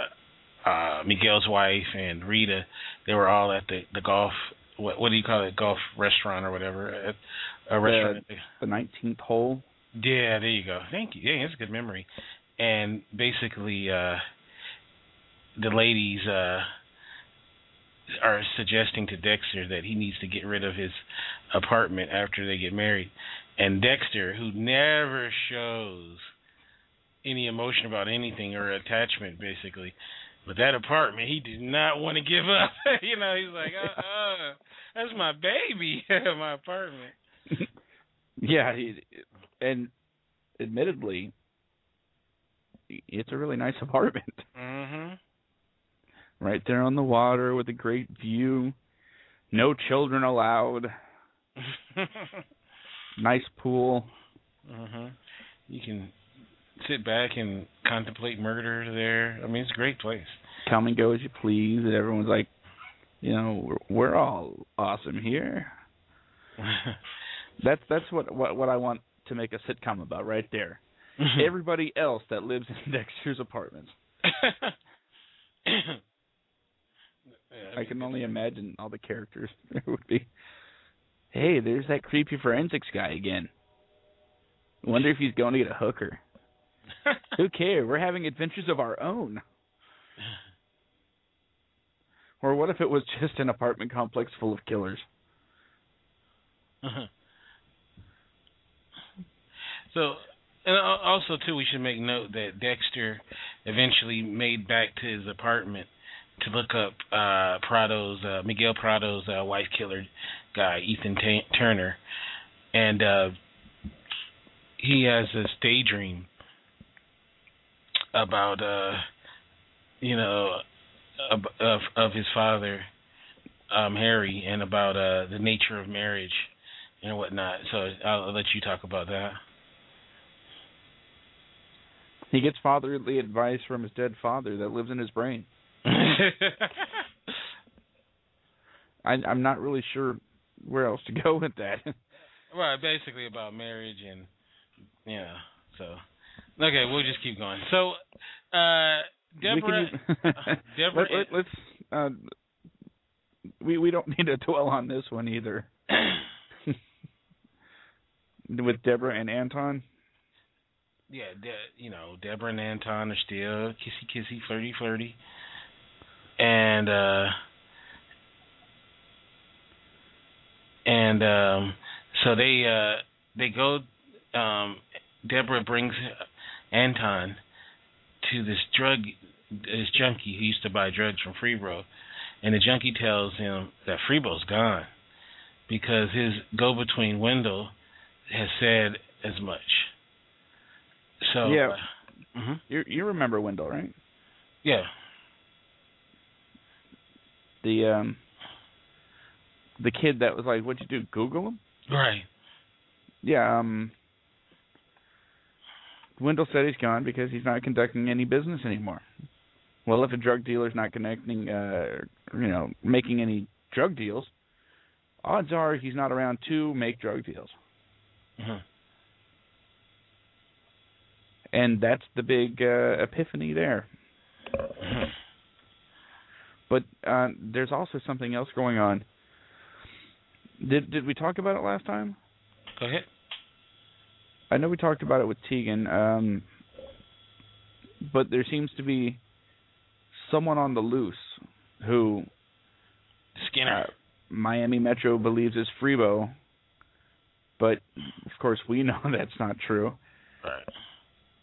uh Miguel's wife and Rita, they were all at the the golf. What what do you call it? Golf restaurant or whatever. At a restaurant. The nineteenth hole. Yeah, there you go. Thank you. Yeah, that's a good memory. And basically, uh the ladies uh are suggesting to Dexter that he needs to get rid of his apartment after they get married. And Dexter, who never shows any emotion about anything or attachment basically, but that apartment he did not want to give up. [LAUGHS] you know, he's like, uh, uh that's my baby, [LAUGHS] my apartment. [LAUGHS] Yeah, he, and admittedly, it's a really nice apartment. Mhm. Right there on the water with a great view. No children allowed. Nice pool. Mhm. You can sit back and contemplate murder there. I mean, it's a great place. Come and go as you please. And everyone's like, you know, we're, we're all awesome here. [LAUGHS] That's that's what what what I want to make a sitcom about right there. [LAUGHS] Everybody else that lives in [LAUGHS] Dexter's apartment. [COUGHS] I can only imagine all the characters there would be. Hey, there's that creepy forensics guy again. Wonder if he's going to get a hooker. Who cares? We're having adventures of our own. Or what if it was just an apartment complex full of killers? [LAUGHS] so, and also too, we should make note that Dexter eventually made back to his apartment to look up uh Prado's uh Miguel Prado's uh, wife killer guy, Ethan Ta Turner, and uh he has this daydream about uh you know of of, of his father um Harry and about uh the nature of marriage and whatnot. So I'll, I'll let you talk about that. He gets fatherly advice from his dead father that lives in his brain. [LAUGHS] I, I'm not really sure where else to go with that. right, basically about marriage and yeah. So Okay, we'll just keep going. So, uh, Deborah, [LAUGHS] Deborah, let, us let, uh, we we don't [LAUGHS] need to dwell on this one either. [COUGHS] With Deborah and Anton. Yeah, De- you know, Deborah and Anton are still kissy kissy, flirty flirty, and uh, and um, so they uh, they go. Um, Deborah brings Anton to this drug this junkie who used to buy drugs from Freebo, and the junkie tells him that Freebo's gone because his go-between Wendell has said as much. So Yeah. uh, mhm. You you remember Wendell, right? yeah, The um the kid that was like, "What'd you do? Google him?" right. Yeah. Um. Wendell said he's gone because he's not conducting any business anymore. Well, if a drug dealer's not connecting, uh, you know, making any drug deals, odds are he's not around to make drug deals. Mhm. And that's the big uh, epiphany there. Mhm. But uh, there's also something else going on. Did did we talk about it last time? Go ahead. I know we talked about it with Tegan, um, but there seems to be someone on the loose who Skinner. uh, Miami Metro believes is Freebo, but of course we [LAUGHS] know that's not true. right.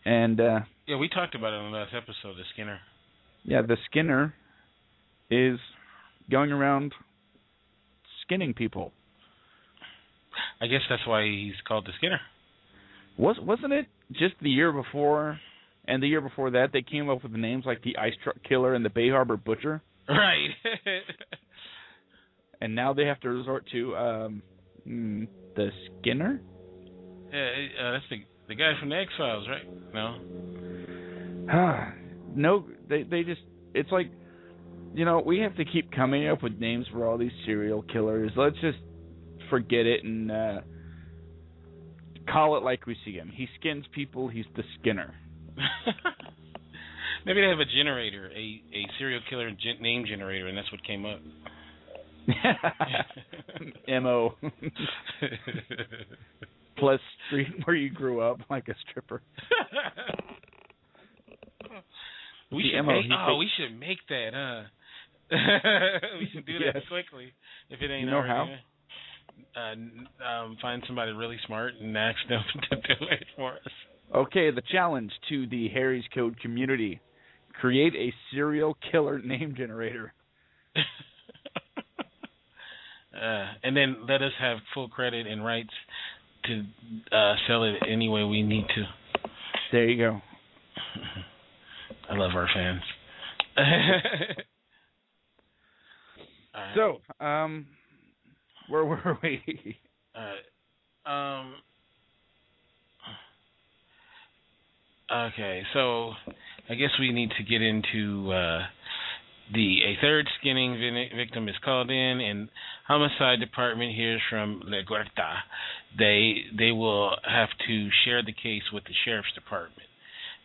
And uh, Yeah, we talked about it on the last episode The Skinner. yeah, the Skinner is going around skinning people. I guess that's why he's called the Skinner. Was wasn't it just the year before and the year before that they came up with the names like the Ice Truck Killer and the Bay Harbor Butcher, Right. [LAUGHS] and now they have to resort to um, mm, the Skinner. yeah, uh, that's the the guy from the X Files, right? No. [SIGHS] no, they they just it's like you know we have to keep coming up with names for all these serial killers. Let's just forget it and uh, call it like we see him. He skins people. He's the Skinner. [LAUGHS] Maybe they have a generator, a a serial killer gen- name generator, and that's what came up. [LAUGHS] Mo [LAUGHS] plus street where you grew up like a stripper. we The should MO, make, oh, takes- we should make that, huh? we should do that Yes. quickly if it ain't You know already. Uh, um, find somebody really smart and ask them [LAUGHS] to do it for us. Okay, the challenge to the Harry's Code community: create a serial killer name generator. [LAUGHS] uh, and then let us have full credit and rights to uh, sell it any way we need to. There you go. [LAUGHS] I love our fans. Right. So, um, where were we? [LAUGHS] Uh, um. Okay, so I guess we need to get into uh, the a third skinning victim is called in, and homicide department hears from La Guerta. They they will have to share the case with the sheriff's department.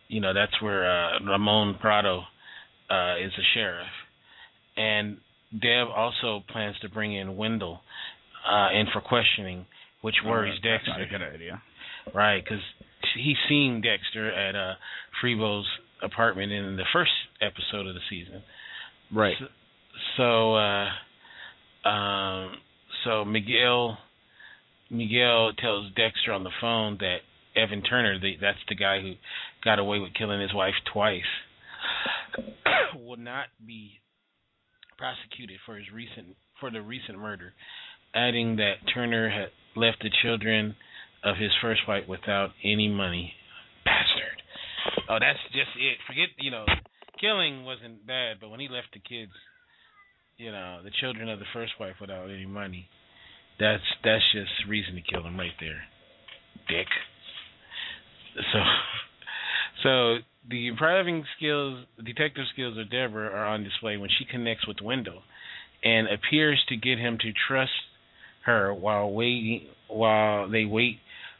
You know that's where uh, Ramon Prado uh, is a sheriff, and Deb also plans to bring in Wendell uh, in for questioning, which worries Uh, That's Dexter. not a good idea. Right, because he's seen Dexter at uh, Freebo's apartment in the first episode of the season. Right. So, so, uh, um, so Miguel Miguel tells Dexter on the phone that Evan Turner, the, that's the guy who got away with killing his wife twice, [COUGHS] will not be prosecuted for his recent for the recent murder, adding that Turner had left the children of his first wife without any money. Bastard. Oh, that's just it. Forget, you know, killing wasn't bad, but when he left the kids, you know, the children of the first wife without any money, that's that's just reason to kill him right there, dick. So, [LAUGHS] so the improving skills, detective skills of Deborah are on display when she connects with Wendell, and appears to get him to trust her while waiting while they wait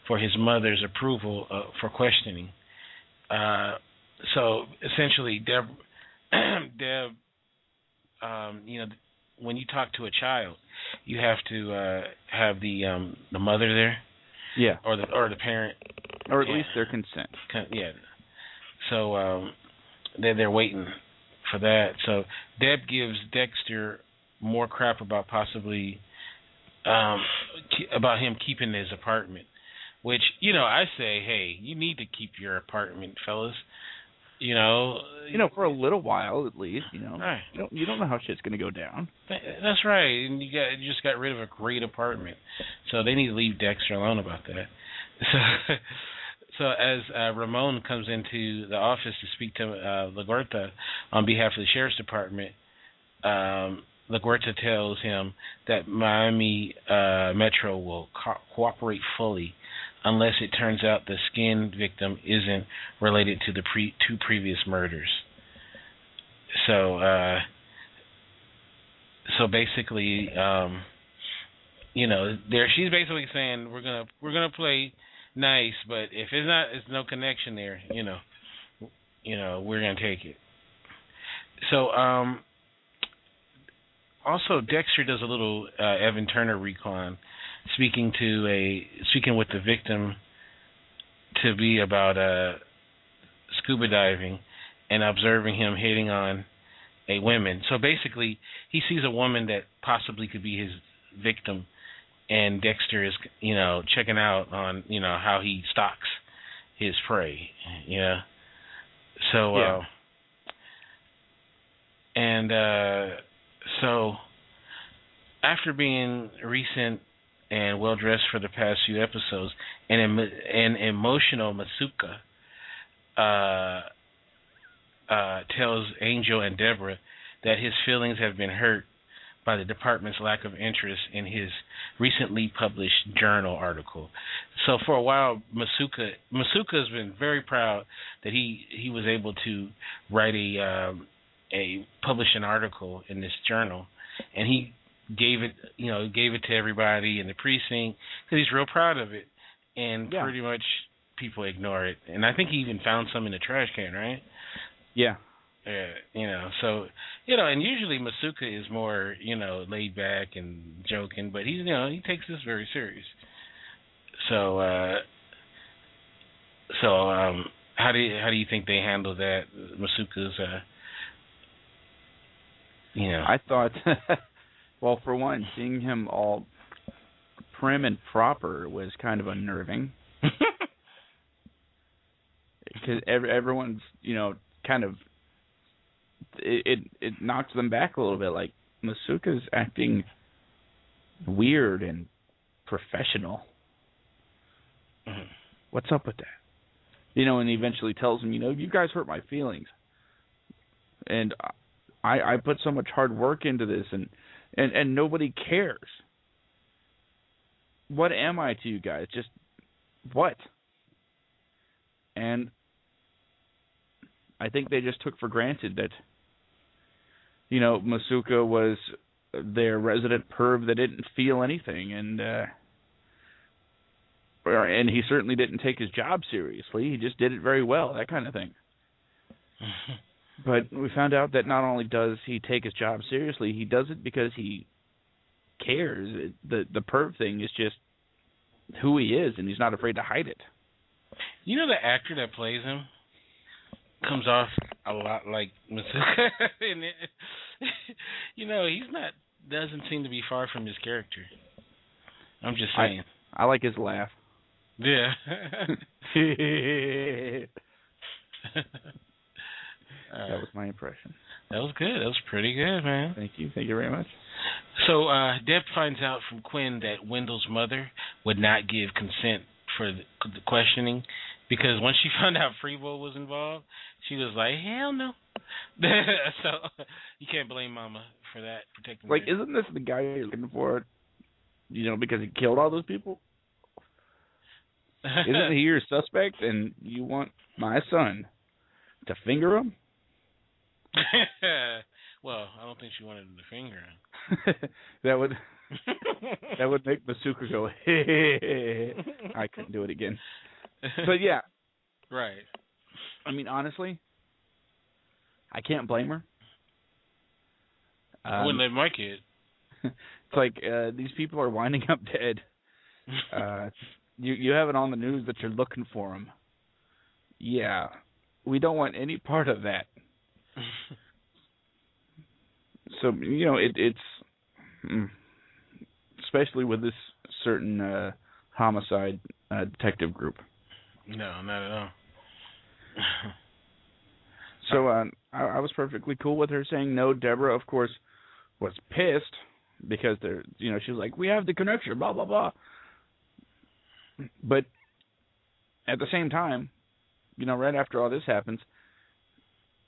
for his mother's approval uh, for questioning. Uh, so essentially, Deb, [CLEARS THROAT] Deb, um, you know, when you talk to a child, you have to uh, have the um, the mother there Yeah. or the or the parent. Or at Yeah. least their consent. Con- Yeah. So um, they're they're waiting for that. So Deb gives Dexter more crap about possibly um, about him keeping his apartment. Which you know, I say, hey, you need to keep your apartment, fellas. You know, you know, for a little while at least. You know, right. you don't you don't know how shit's gonna go down. That's right, and you got you just got rid of a great apartment, so they need to leave Dexter alone about that. [LAUGHS] So, so as uh, Ramon comes into the office to speak to uh, on behalf of the sheriff's department, um, tells him that Miami uh, Metro will co- cooperate fully unless it turns out the skin victim isn't related to the pre- two previous murders. So, uh, so basically, um, you know, there she's basically saying we're gonna we're gonna play nice, but if it's not, it's no connection there. You know, you know, we're gonna take it. So, um, also Dexter does a little uh, Evan Turner recon, speaking to a speaking with the victim to be about uh, scuba diving and observing him hitting on a woman. So basically, he sees a woman that possibly could be his victim and Dexter is you know checking out on you know how he stalks his prey. Yeah. So yeah. uh and uh so after being recent and well dressed for the past few episodes and an emotional Masuka uh uh tells Angel and Deborah that his feelings have been hurt by the department's lack of interest in his recently published journal article. So for a while, Masuka Masuka has been very proud that he he was able to write a um, a publish an article in this journal, and he gave it you know gave it to everybody in the precinct because he's real proud of it, and yeah. pretty much people ignore it. And I think he even found some in the trash can, right? Yeah. Yeah, you know, so you know, and usually Masuka is more, you know, laid back and joking, but he's you know, he takes this very serious. So uh so um how do you how do you think they handle that Masuka's uh you know I thought [LAUGHS] well for one, seeing him all prim and proper was kind of unnerving. [LAUGHS] Because every, everyone's, you know, kind of it, it it knocks them back a little bit. Like Masuka's acting weird and professional. Mm-hmm. What's up with that? You know, and he eventually tells him, you know, you guys hurt my feelings, and I I put so much hard work into this, and and and nobody cares. What am I to you guys? Just what? And I think they just took for granted that you know, Masuka was their resident perv that didn't feel anything, and uh, and he certainly didn't take his job seriously. He just did it very well, that kind of thing. [LAUGHS] but we found out that not only does he take his job seriously, he does it because he cares. The the perv thing is just who he is, and he's not afraid to hide it. You know the actor that plays him comes off a lot like Masuka, and it, you know he's not doesn't seem to be far from his character. I'm just saying. I, I like his laugh. Yeah. [LAUGHS] that was my impression. That was good. That was pretty good, man. Thank you. Thank you very much. So uh Deb finds out from Quinn that Wendell's mother would not give consent for the, the questioning because once she [LAUGHS] found out Freebo was involved, she was like, "Hell no." [LAUGHS] so you can't blame Mama for that protecting. Like, her. isn't this the guy you're looking for? You know, because he killed all those people. [LAUGHS] isn't he your suspect? And you want my son to finger him? well, I don't think she wanted him to finger him. that would that would make Masuka go. I couldn't do it again. [LAUGHS] But yeah, right. I mean, honestly, I can't blame her. I wouldn't let my kid. [LAUGHS] It's like uh these people are winding up dead. [LAUGHS] Uh you you have it on the news that you're looking for them. Yeah, we don't want any part of that. so you know it it's mm, it's especially with this certain uh, homicide uh, detective group. No, not at all. [LAUGHS] So uh, I, I was perfectly cool with her saying no. Deborah, of course, was pissed because they're you know she was like we have the connection, blah blah blah. But at the same time, you know, right after all this happens,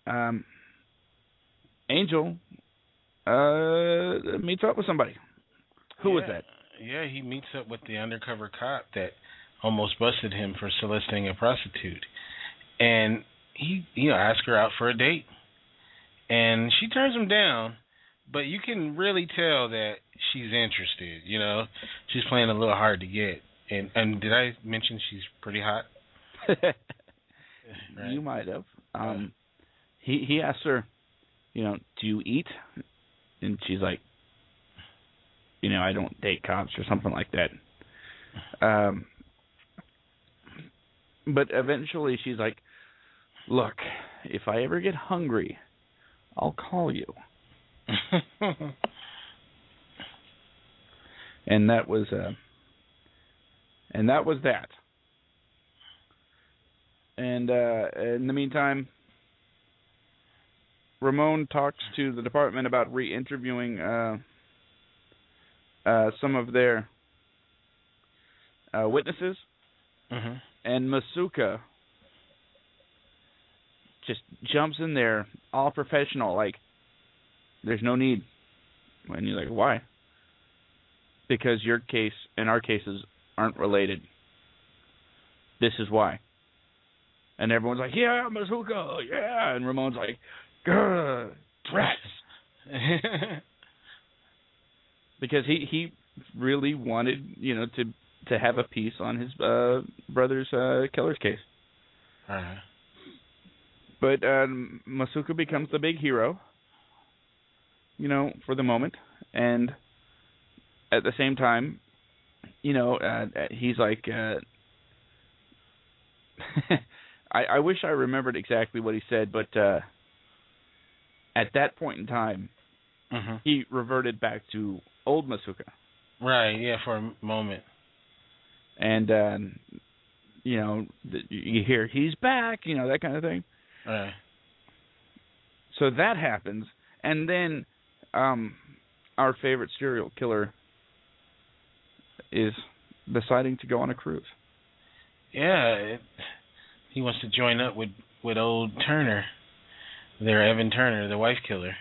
um, Angel uh meets up with somebody. Who was that? Yeah, he meets up with the undercover cop that almost busted him for soliciting a prostitute, and he, you know, asks her out for a date, and she turns him down, but you can really tell that she's interested. You know, she's playing a little hard to get. And and did I mention she's pretty hot? Right. [LAUGHS] You might have. Um, he he asked her, you know, do you eat? And she's like, you know, I don't date cops or something like that. Um, but eventually she's like, look, if I ever get hungry, I'll call you. [LAUGHS] And that was uh, and that was that. And uh, in the meantime, Ramon talks to the department about re-interviewing uh, uh, some of their uh, witnesses, mhm. And Masuka just jumps in there, all professional, like there's no need. And you're like, why? Because your case and our cases aren't related. This is why. And everyone's like, yeah, Masuka, yeah. And Ramon's like, grr, rats. [LAUGHS] Because he, he really wanted, you know, to to have a piece on his uh, brother's uh, killer's case. Alright. But um, Masuka becomes the big hero, you know, for the moment, and at the same time, you know, uh, he's like, uh, [LAUGHS] I, I wish I remembered exactly what he said, but uh, at that point in time, Mhm. he reverted back to old Masuka, Right. Yeah. For a moment. And um, you know, you hear he's back, you know, that kind of thing. Right. So that happens, and then um, our favorite serial killer is deciding to go on a cruise. Yeah. It, he wants to join up with with old Turner, their Evan Turner, the wife killer,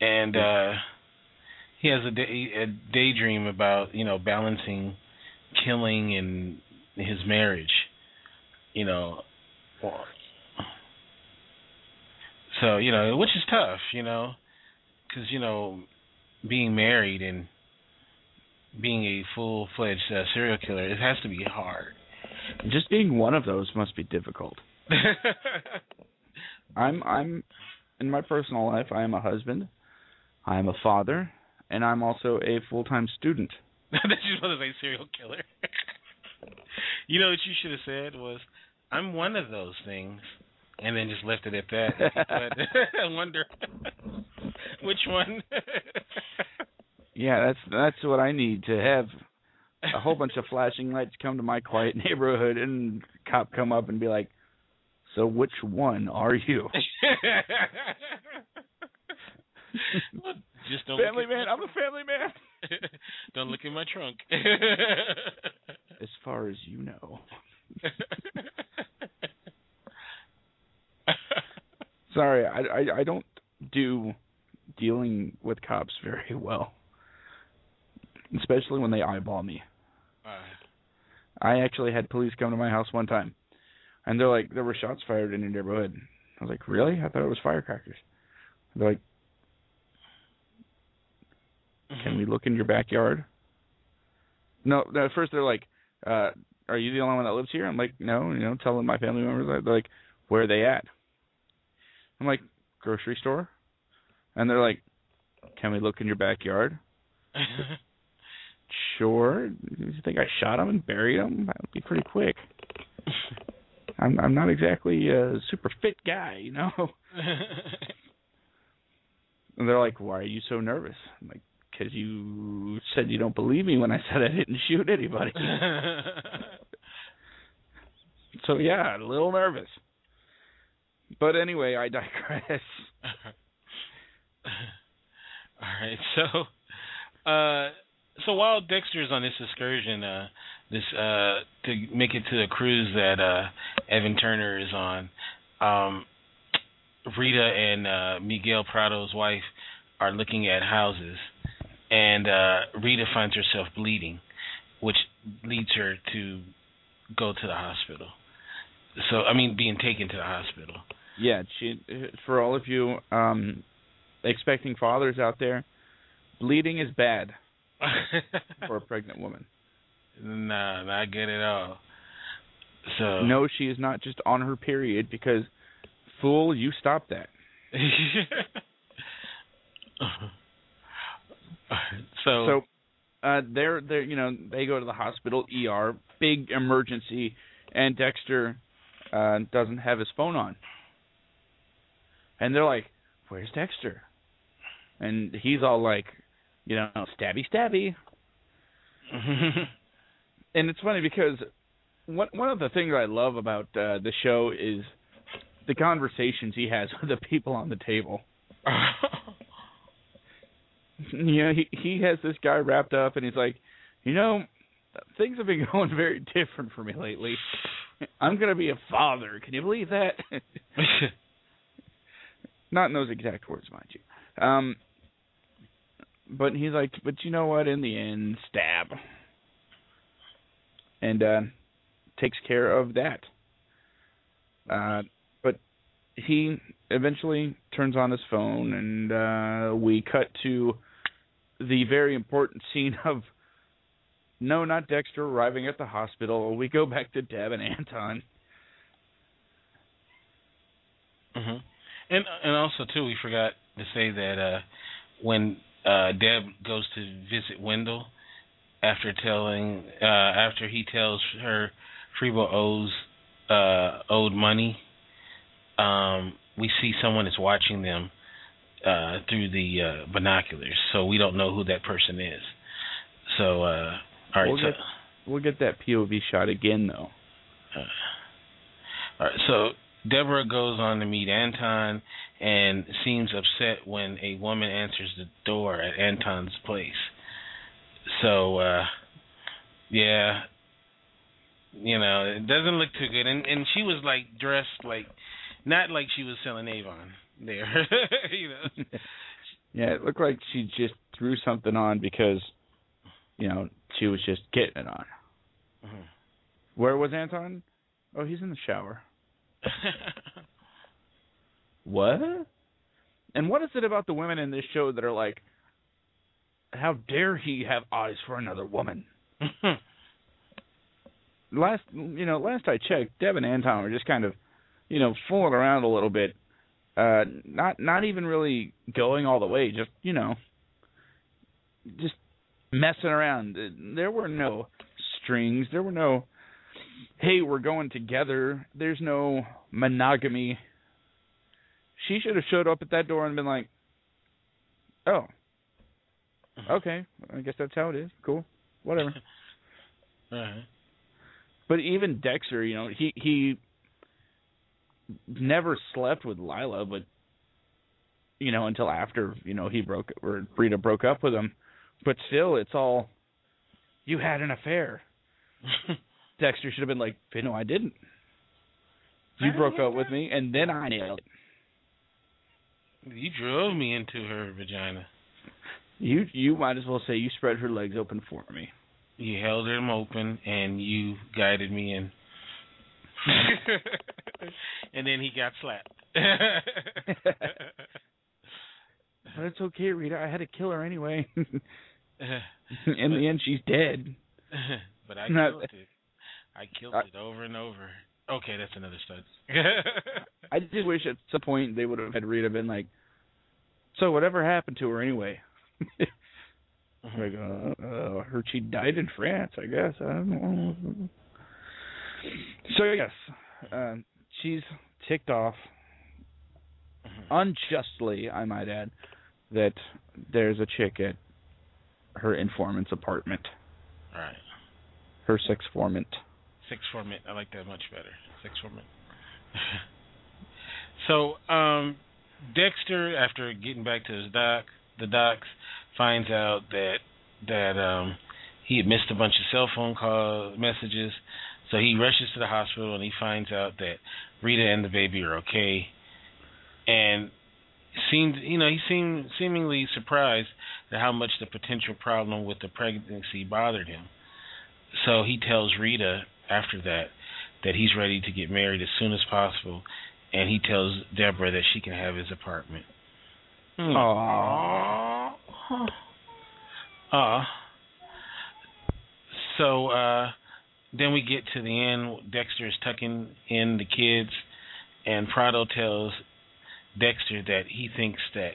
and uh he has a, day, a daydream about you know balancing killing and his marriage, you know. So you know, which is tough, you know, because you know, being married and being a full fledged uh, serial killer, it has to be hard. Just being one of those must be difficult. [LAUGHS] I'm I'm in my personal life, I am a husband, I am a father, and I'm also a full-time student. That you supposed to say serial killer. [LAUGHS] you know what you should have said was, "I'm one of those things," and then just left it at that. but [LAUGHS] I wonder [LAUGHS] which one. Yeah, that's that's what I need to have a whole bunch of flashing lights come to my quiet neighborhood and cop come up and be like, "So which one are you?" Well, just don't family man, I'm a family man. [LAUGHS] don't look in my trunk. As far as you know. [LAUGHS] Sorry, I, I I don't do dealing with cops very well, especially when they eyeball me. Uh, I actually had police come to my house one time, and they're like, there were shots fired in your neighborhood. I was like, really? I thought it was firecrackers. They're like, can we look in your backyard? No, no. At first they're like, uh, are you the only one that lives here? I'm like, no. You know, telling my family members. that. They're like, where are they at? I'm like, grocery store. And they're like, can we look in your backyard? [LAUGHS] Sure. You think I shot him and buried him? That would be pretty quick. I'm I'm not exactly a super fit guy, you know. [LAUGHS] And they're like, "Why are you so nervous?" I'm like, because you said you don't believe me when I said I didn't shoot anybody. [LAUGHS] so yeah, a little nervous. But anyway, I digress. [LAUGHS] All right, so uh, so while Dexter's on this excursion, uh, this uh, to make it to the cruise that uh, Evan Turner is on, um, Rita and uh, Miguel Prado's wife are looking at houses, and uh, Rita finds herself bleeding, which leads her to go to the hospital. So I mean, being taken to the hospital. Yeah, she. For all of you um, expecting fathers out there, bleeding is bad [LAUGHS] for a pregnant woman. Nah, not good at all. So No, she is not just on her period because, fool, you stop that. [LAUGHS] [LAUGHS] so So, uh, they're they're you know they go to the hospital ER, big emergency, and Dexter uh, doesn't have his phone on, and they're like, "Where's Dexter?" And he's all like, you know, stabby stabby. [LAUGHS] and it's funny because one one of the things I love about uh, the show is the conversations he has [LAUGHS] with the people on the table. [LAUGHS] you know, he he has this guy wrapped up, and he's like, you know, things have been [LAUGHS] going very different for me lately. I'm gonna be a father. Can you believe that? [LAUGHS] Not in those exact words, mind you. Um, but he's like, but you know what? In the end, stab, and uh, takes care of that. Uh, but he eventually turns on his phone, and uh, we cut to the very important scene of no, not Dexter arriving at the hospital. We go back to Deb and Anton. Mm-hmm. And and also too, we forgot to say that uh, when uh, Deb goes to visit Wendell after telling uh, after he tells her Freebo owes uh, owed money, um, we see someone is watching them uh, through the uh, binoculars, so we don't know who that person is. So, uh, all right, We'll so. get- We'll get that POV shot again though. Uh, all right, so Deborah goes on to meet Anton and seems upset when a woman answers the door at Anton's place. So, uh, yeah, you know, it doesn't look too good. And and she was like dressed like, not like she was selling Avon there, [LAUGHS] you know. [LAUGHS] yeah, it looked like she just threw something on because, you know, she was just getting it on. Mhm. Where was Anton? Oh, he's in the shower. [LAUGHS] What? And what is it about the women in this show that are like, how dare he have eyes for another woman? Last, you know, last I checked, Deb and Anton were just kind of, you know, fooling around a little bit. Uh, not, not even really going all the way. Just, you know, just messing around. There were no strings. There were no, hey, we're going together. There's no monogamy. She should have showed up at that door and been like, oh, okay, I guess that's how it is. Cool, whatever. [LAUGHS] But even Dexter, you know, he he never slept with Lila, but you know, until after you know he broke or Rita broke up with him. But still, it's all you had an affair. [LAUGHS] Dexter should have been like, no, I didn't. You broke up with me, and then I nailed it. You drove me into her vagina. You you might as well say you spread her legs open for me. You held them open and you guided me in. [LAUGHS] and then he got slapped. [LAUGHS] But it's okay, Rita. I had to kill her anyway. [LAUGHS] In the end, she's dead. but I No. killed it. I killed I- it over and over. Okay, that's another stud. I just wish at some point they would have had Rita been like, "So whatever happened to her anyway?" like, uh, uh, I heard she died in France. I guess I don't know. So yes, uh, she's ticked off unjustly, I might add, that there's a chick at her informant's apartment. All right. Her sex formant. Six formant. I like that much better. Six formant. [LAUGHS] so, um, Dexter, after getting back to his doc, the docs, finds out that that um he had missed a bunch of cell phone call messages. So he rushes to the hospital and he finds out that Rita and the baby are okay. And seemed, you know, he seemed seemingly surprised at how much the potential problem with the pregnancy bothered him. So he tells Rita after that that he's ready to get married as soon as possible, and he tells Deborah that she can have his apartment. Hmm. Aww. Aww. So uh, then we get to the end. Dexter is tucking in the kids, and Prado tells Dexter that he thinks that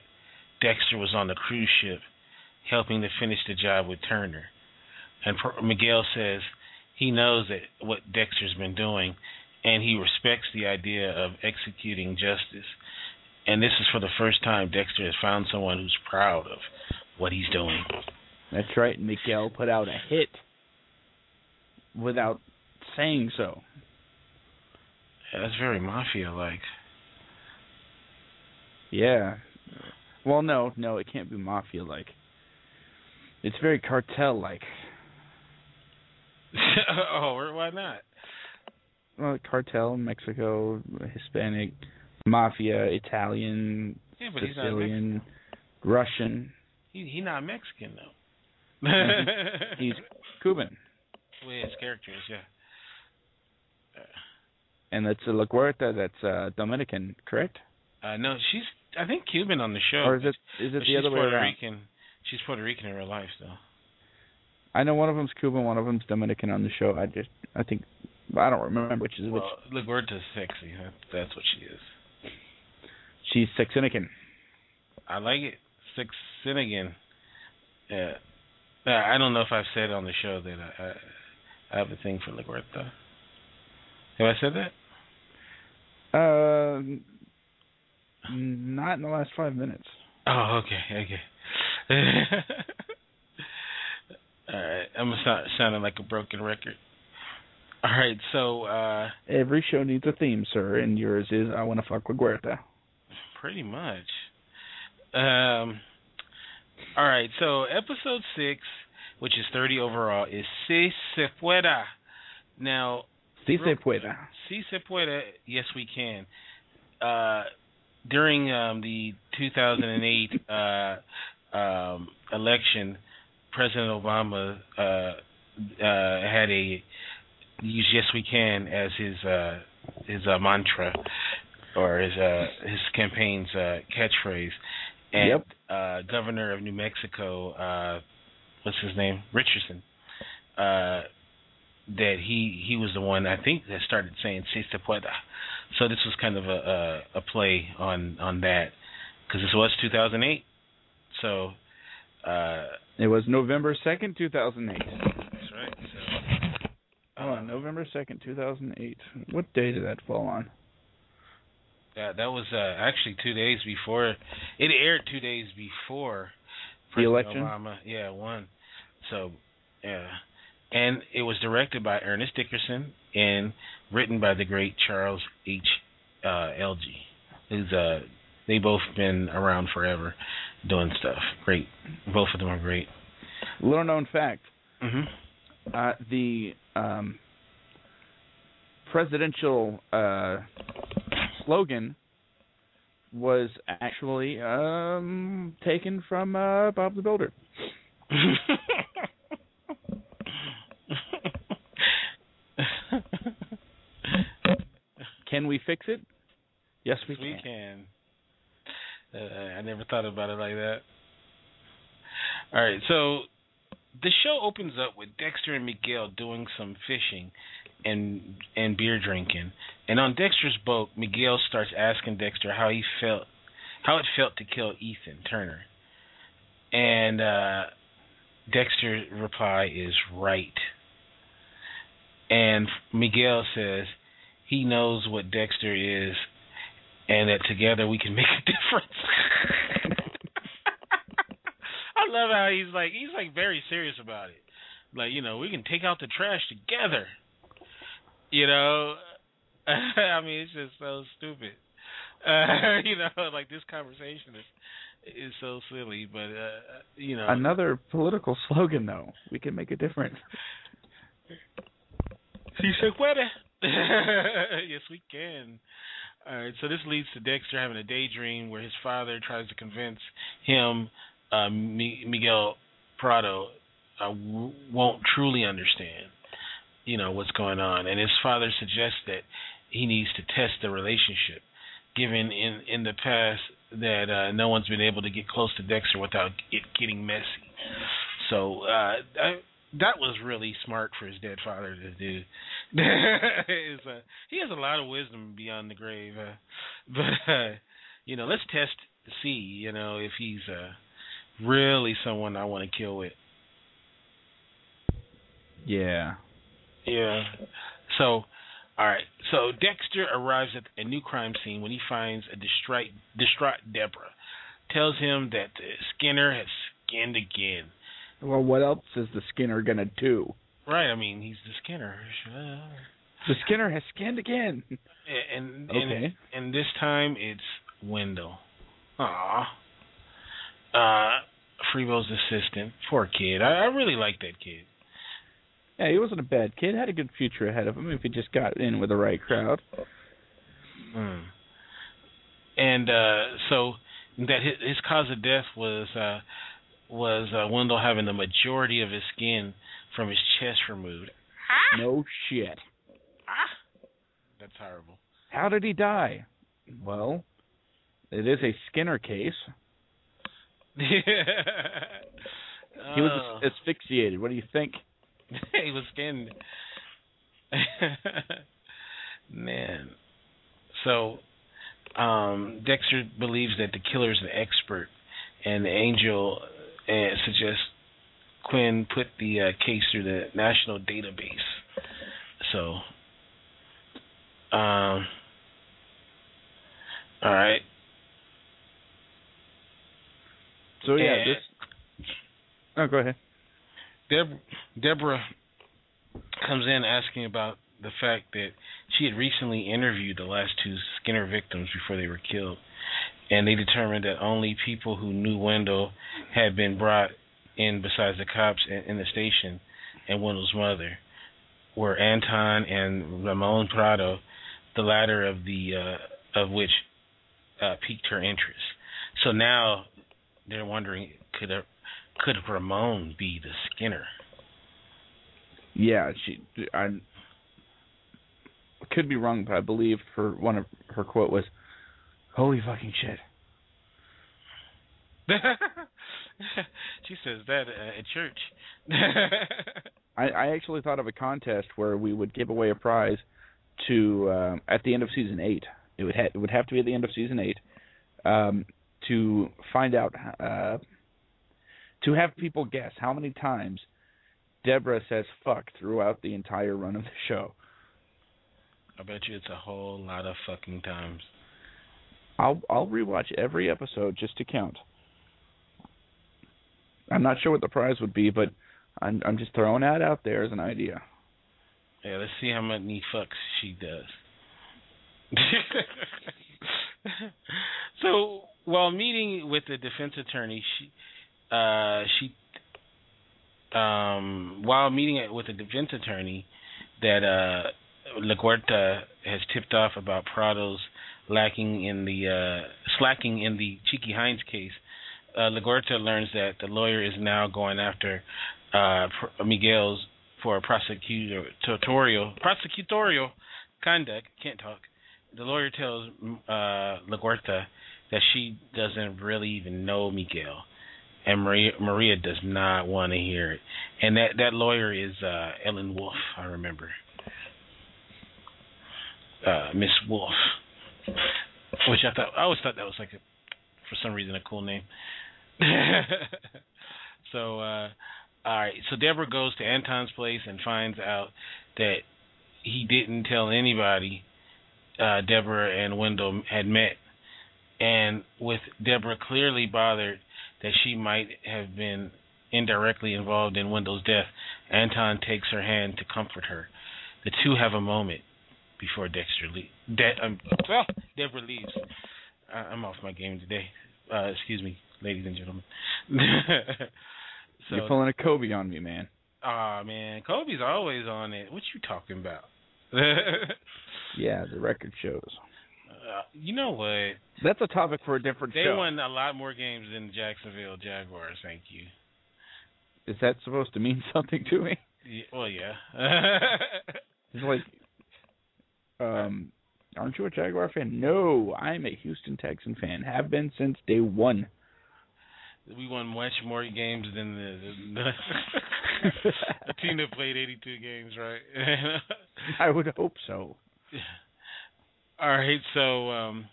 Dexter was on the cruise ship helping to finish the job with Turner. And Miguel says he knows that what Dexter's been doing, and he respects the idea of executing justice. And this is for the first time Dexter has found someone who's proud of what he's doing. That's right. Miguel put out a hit without saying so. Yeah, that's very mafia like. Yeah. Well, no, no, it can't be mafia like. It's very cartel like. [LAUGHS] oh, why not? Well, cartel, Mexico, Hispanic, mafia, Italian, yeah, Sicilian, Russian. He he not Mexican though. he's [LAUGHS] Cuban. Well, his character is, yeah. And that's uh, LaGuerta. That's uh, Dominican, correct? Uh, no, she's I think Cuban on the show. Or is it is it the other way Puerto around? Rican. She's Puerto Rican in real life, though. I know one of them's Cuban, one of them's Dominican on the show. I just I think I don't remember which is which. Well, LaGuerta's sexy. That, that's what she is. She's Sexinican. I like it. Six Finnegan. Yeah. Uh, I don't know if I've said on the show that I, I, have a thing for LaGuerta. Have I said that? Uh, not in the last five minutes. Oh, okay, okay. [LAUGHS] All right, I'm start sounding like a broken record. All right, so uh every show needs a theme, sir, and yours is "I Want to Fuck with Guerta." Pretty much. Um. All right, so episode six, which is thirty overall, is Si se pueda. Now, Si se pueda. Si se pueda. Yes, we can. Uh, during um, the 2008 uh, um, election, President Obama uh, uh, had a use "Yes, we can" as his uh, his uh, mantra or his uh, his campaign's uh, catchphrase. And Yep. uh, Governor of New Mexico, uh, what's his name, Richardson, uh, that he he was the one I think that started saying "Si se pueda." So this was kind of a a, a play on on that because this was 2008. So uh, It was November second, two thousand eight. that's right. So Oh, on November second, two thousand eight. What day did that fall on? that that was uh, actually two days before it aired. Two days before The President election? Obama, yeah, won. So yeah, and it was directed by Ernest Dickerson and written by the great Charles H. Uh, Elgie. Who's uh, they both been around forever doing stuff. Great, both of them are great. Little known fact: hmm uh, the um, presidential uh, slogan was actually um, taken from uh, Bob the Builder. [LAUGHS] Can we fix it? Yes, we we can. can. Uh, I never thought about it like that. All right, so the show opens up with Dexter and Miguel doing some fishing and and beer drinking. And on Dexter's boat, Miguel starts asking Dexter how he felt, how it felt to kill Ethan Turner. And uh, Dexter's reply is right. And Miguel says he knows what Dexter is and that together we can make a [LAUGHS] difference. I love how he's like he's like very serious about it. Like you know, we can take out the trash together. You know, [LAUGHS] I mean, it's just so stupid. Uh, [LAUGHS] you know, like this conversation is is so silly, but uh, you know, Another political [LAUGHS] slogan, though. We can make a difference. Si se puede. [LAUGHS] yes, we can. All right, so this leads to Dexter having a daydream where his father tries to convince him uh, Mi- Miguel Prado uh, w- won't truly understand, you know, what's going on, and his father suggests that he needs to test the relationship, given in in the past that uh, no one's been able to get close to Dexter without it getting messy. So uh, I, that was really smart for his dead father to do. [LAUGHS] Uh, he has a lot of wisdom beyond the grave, uh, [LAUGHS] but uh, you know, let's test to see, you know, if he's uh, really someone I want to kill with. Yeah. Yeah. So, all right. So Dexter arrives at a new crime scene when he finds a distraught, distraught Deborah. Tells him that the Skinner has skinned again. Well, what else is the Skinner gonna do? Right. I mean, he's the Skinner. The Skinner has skinned again. And and, Okay. and this time it's Wendell. Aw. Uh, Freebo's assistant. Poor kid. I, I really like that kid. Yeah, he wasn't a bad kid. Had a good future ahead of him if he just got in with the right crowd. Mm. And uh, so that his, his cause of death was uh, was uh, Wendell having the majority of his skin from his chest removed. No shit. That's horrible. How did he die? Well, it is a Skinner case. [LAUGHS] He was Oh. asphyxiated. What do you think? [LAUGHS] he was skinned. [LAUGHS] Man. So um Dexter believes that the killer is an expert and the angel uh, suggests Quinn put the uh, case through the national database. So um all right. So yeah, And- this. Oh, go ahead. Deb- Deborah comes in asking about the fact that she had recently interviewed the last two Skinner victims before they were killed, and they determined that only people who knew Wendell had been brought in besides the cops in, in the station and Wendell's mother were Anton and Ramon Prado, the latter of the uh, of which uh, piqued her interest. So now they're wondering could could Ramon be the Skinner? Yeah, she. I could be wrong, but I believe her one of her quote was, "Holy fucking shit." [LAUGHS] she says that uh, at church. [LAUGHS] I, I actually thought of a contest where we would give away a prize to um, at the end of season eight. It would ha- it would have to be at the end of season eight um, to find out uh, to have people guess how many times Deborah says "fuck" throughout the entire run of the show. I bet you it's a whole lot of fucking times. I'll I'll rewatch every episode just to count. I'm not sure what the prize would be, but I'm I'm just throwing that out there as an idea. Yeah, let's see how many fucks she does. [LAUGHS] so while meeting with the defense attorney, she uh she um while meeting with the defense attorney that uh LaGuerta has tipped off about Prado's lacking in the uh slacking in the Chicky Hines case, uh LaGuerta learns that the lawyer is now going after uh Miguel's for prosecutorial prosecutorial conduct. Can't talk. The lawyer tells uh, LaGuerta that she doesn't really even know Miguel, and Maria Maria does not want to hear it. And that that lawyer is uh, Ellen Wolf. I remember. Uh, Miss Wolf, which I thought I always thought that was like a, for some reason a cool name. [LAUGHS] so uh all right, so Deborah goes to Anton's place and finds out that he didn't tell anybody uh, Deborah and Wendell had met. And with Deborah clearly bothered that she might have been indirectly involved in Wendell's death, Anton takes her hand to comfort her. The two have a moment before Dexter leaves. De- um, well, Deborah leaves. Uh, I'm off my game today. Uh, excuse me, ladies and gentlemen. [LAUGHS] so, You're pulling a Kobe on me, man. Aw, man, Kobe's always on it. What you talking about? [LAUGHS] Yeah, the record shows. Uh, you know what? That's a topic for a different They show. They won a lot more games than Jacksonville Jaguars. Thank you. Is that supposed to mean [LAUGHS] something to me? Yeah, well, yeah. [LAUGHS] It's like, um, aren't you a Jaguar fan? No, I'm a Houston Texan fan. Have been since day one. we won much more games than the, the, a [LAUGHS] team that played 82 games, right? I would hope so. All right, so um,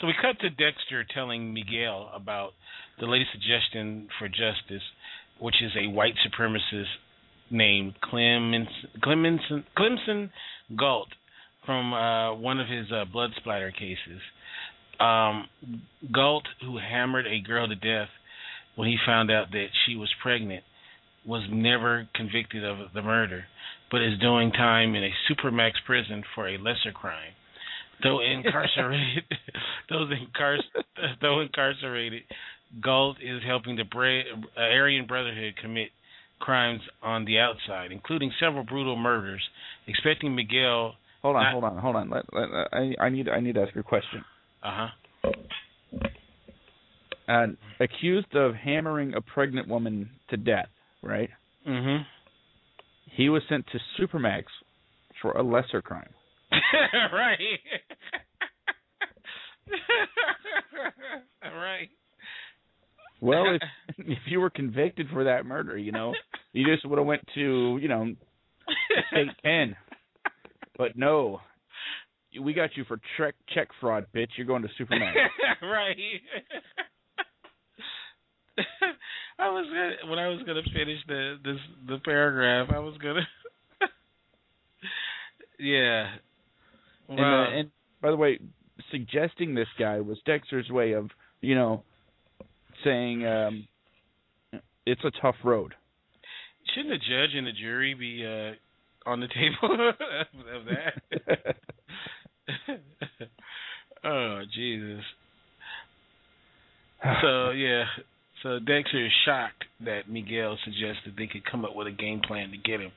so we cut to Dexter telling Miguel about the latest suggestion for justice, which is a white supremacist named Clemens Clemenson Clemson Galt from uh, one of his uh, blood splatter cases. Um, Galt, who hammered a girl to death when he found out that she was pregnant, was never convicted of the murder, but is doing time in a supermax prison for a lesser crime. Though incarcerated, [LAUGHS] those incar- though incarcerated, Galt is helping the Bra- uh, Aryan Brotherhood commit crimes on the outside, including several brutal murders. Expecting Miguel, Hold on, Not- hold on, hold on. Let, let, I, I need I need to ask you a question. uh huh, Uh, accused of hammering a pregnant woman to death, right? Mm-hmm. He was sent to Supermax for a lesser crime. [LAUGHS] right, [LAUGHS] right. Well, if [LAUGHS] if you were convicted for that murder, you know, you just would have went to, you know, state pen. But no, we got you for check check fraud, bitch. You're going to Supermax. right. I was gonna when I was gonna finish the this the paragraph. I was gonna. yeah. And, Wow. uh, and by the way, suggesting this guy was Dexter's way of, you know, saying um it's a tough road. Shouldn't the judge and the jury be uh, on the table [LAUGHS] of that? [LAUGHS] oh Jesus. [SIGHS] So yeah, so Dexter is shocked that Miguel suggested they could come up with a game plan to get him.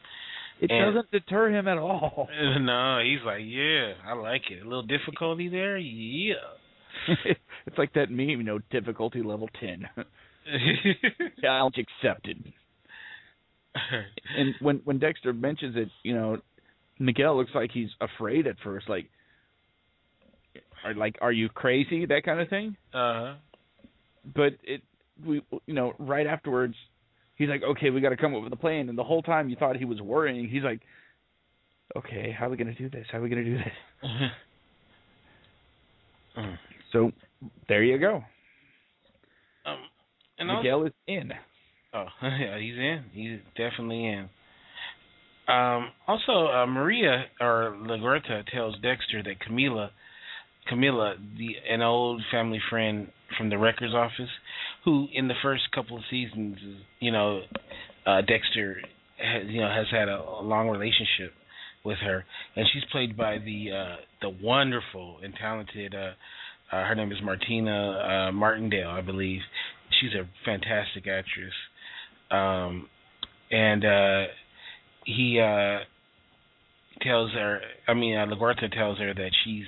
It and- doesn't deter him at all. [LAUGHS] No, he's like, yeah, I like it. A little difficulty there, yeah. [LAUGHS] it's like that meme, you know, difficulty level 10. [LAUGHS] Challenge accepted. And when when Dexter mentions it, you know, Miguel looks like he's afraid at first, like, are like, are you crazy? That kind of thing. uh huh. But it, we, you know, right afterwards, he's like, okay, we got to come up with a plan. And the whole time you thought he was worrying, he's like, okay, how are we gonna do this? How are we gonna do this? um, So there you go. and also, Miguel is in. oh, [LAUGHS] yeah, he's in. He's definitely in. Um, also, uh, Maria or LaGuerta tells Dexter that Camila, Camila, the an old family friend from the records office, who in the first couple of seasons, you know, uh, Dexter, has, you know, has had a, a long relationship with her, and she's played by the uh, the wonderful and talented. Uh, uh, her name is Martina uh, Martindale, I believe. She's a fantastic actress, um, and uh, he uh, tells her. I mean, uh, LaGuerta tells her that she's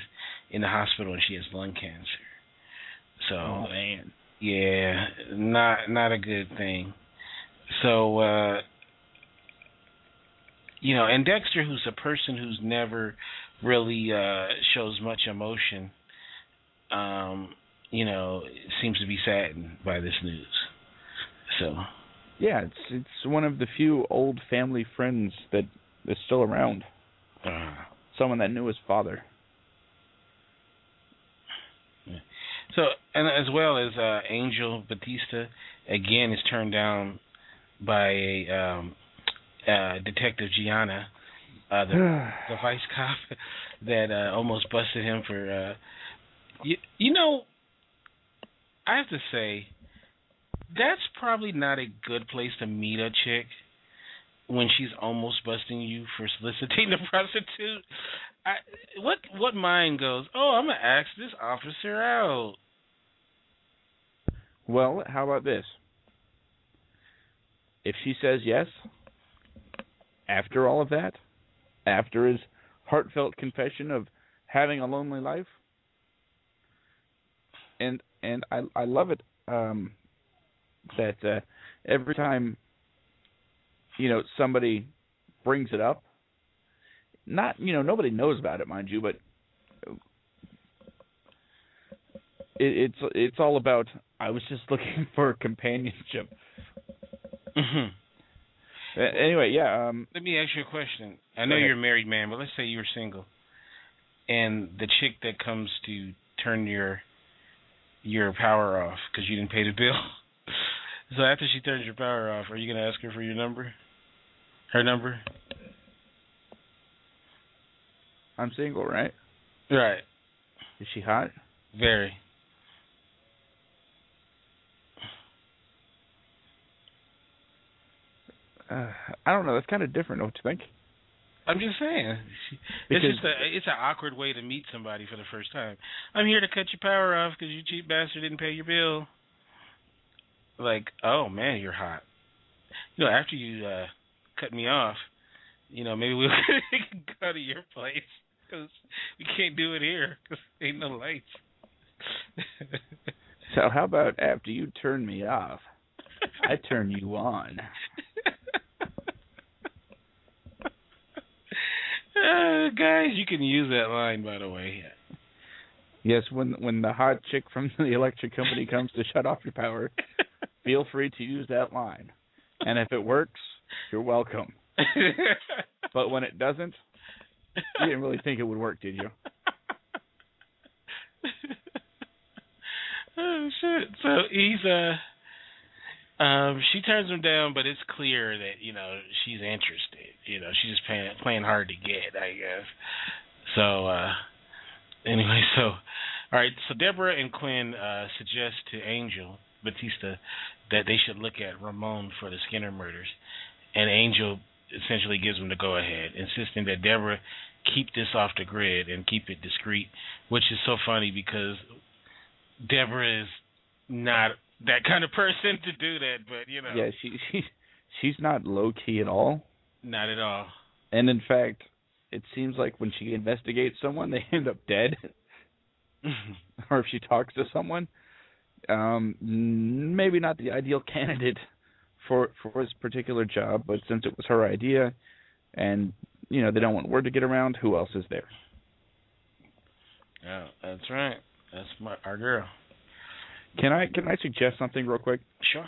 in the hospital and she has lung cancer. So Oh man. Yeah, not not a good thing. So uh you know, and Dexter who's a person who's never really uh shows much emotion, um, you know, seems to be saddened by this news. So Yeah, it's it's one of the few old family friends that is still around. uh Someone that knew his father. So and as well as uh Angel Batista again is turned down by a um uh Detective Gianna, uh the [SIGHS] the vice cop [LAUGHS] that uh almost busted him for uh you, you know I have to say that's probably not a good place to meet a chick when she's almost busting you for soliciting a [LAUGHS] prostitute. I, what what mind goes? Oh, I'm gonna ask this officer out. Well, how about this? If she says yes, after all of that, after his heartfelt confession of having a lonely life, and and I I love it um, that uh, every time you know somebody brings it up, not you know nobody knows about it, mind you, but it, it's it's all about I was just [LAUGHS] looking for companionship. hmm Anyway, yeah. Um, Let me ask you a question. I know you're a married man, but let's say you were single, and the chick that comes to turn your your power off because you didn't pay the bill. [LAUGHS] so after she turns your power off, are you gonna ask her for your number? Her number? I'm single, right? Right. Is she hot? Very. Uh, I don't know. That's kind of different. Don't you think? I'm just saying. Because- it's just a it's an awkward way to meet somebody for the first time. I'm here to cut your power off because you cheap bastard didn't pay your bill. Like, oh man, you're hot. You know, after you uh cut me off, you know, maybe we [LAUGHS] can go to your place because we can't do it here because ain't no lights. So how about after you turn me off, I turn you on? [LAUGHS] uh, guys, you can use that line by the way. Yes, when when the hot chick from the electric company [LAUGHS] comes to shut off your power, [LAUGHS] feel free to use that line. And if it works, you're welcome. [LAUGHS] But when it doesn't, you didn't really think it would work, did you? oh shit! So he's uh, um, she turns him down, but it's clear that you know she's interested. You know, she's just playing playing hard to get, I guess. So uh, anyway, [LAUGHS] so all right. So Deborah and Quinn uh, suggest to Angel Batista that they should look at Ramon for the Skinner murders, and Angel essentially gives them the go ahead, insisting that Deborah keep this off the grid and keep it discreet, which is so funny because Deborah is not that kind of person to do that, but you know, Yeah, she she she's not low key at all. not at all. And in fact, it seems like when she investigates someone, they [LAUGHS] end up dead. [LAUGHS] or if she talks to someone, um, maybe not the ideal candidate for for this particular job. But since it was her idea, and you know they don't want word to get around, who else is there? yeah, that's right. That's my our girl. Can I can I suggest something real quick? Sure.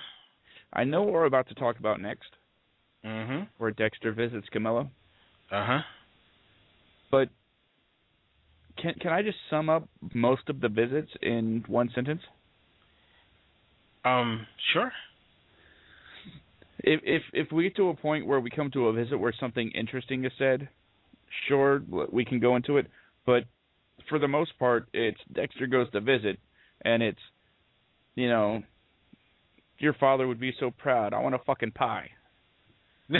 I know what we're about to talk about next, Mhm. where Dexter visits Camilla. Uh huh. But can can I just sum up most of the visits in one sentence? Um. Sure. If if if we get to a point where we come to a visit where something interesting is said, sure we can go into it. But for the most part, it's Dexter goes to visit, and it's you know your father would be so proud. I want a fucking pie. [LAUGHS]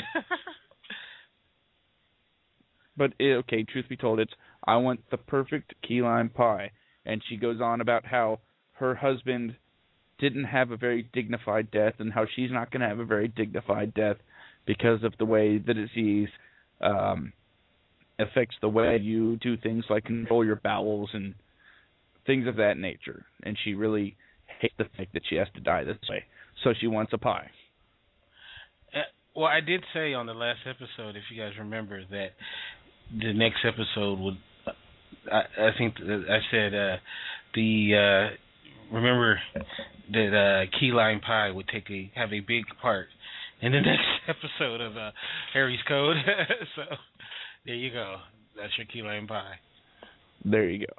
But eh, okay, truth be told, it's I want the perfect key lime pie, and she goes on about how her husband didn't have a very dignified death, and how she's not going to have a very dignified death because of the way the disease um, affects the way you do things like control your bowels and things of that nature. And she really hates the fact that she has to die this way, so she wants a pie. Uh, well, I did say on the last episode, if you guys remember, that the next episode would. I, I think I said uh, the uh, remember that uh, key lime pie would take a have a big part in the [LAUGHS] next episode of uh, Harry's Code. [LAUGHS] so there you go. That's your key lime pie. There you go.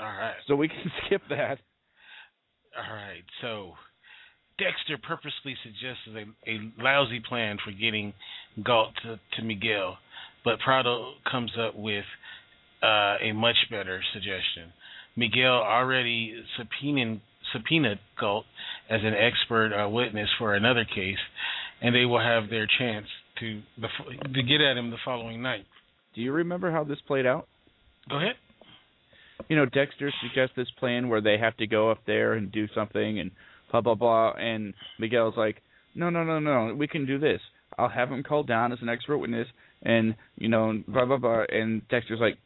All right. So we can [LAUGHS] skip that. All right. So Dexter purposely suggests a, a lousy plan for getting Galt to, to Miguel, but Prado comes up with uh, a much better suggestion. Miguel already subpoenaed, subpoenaed Galt as an expert uh, witness for another case, and they will have their chance to to get at him the following night. Do you remember how this played out? Go ahead. You know, Dexter suggests this plan where they have to go up there and do something and blah blah blah, and Miguel's like, no no no no, we can do this. I'll have him called down as an expert witness, and you know blah blah blah. And Dexter's like,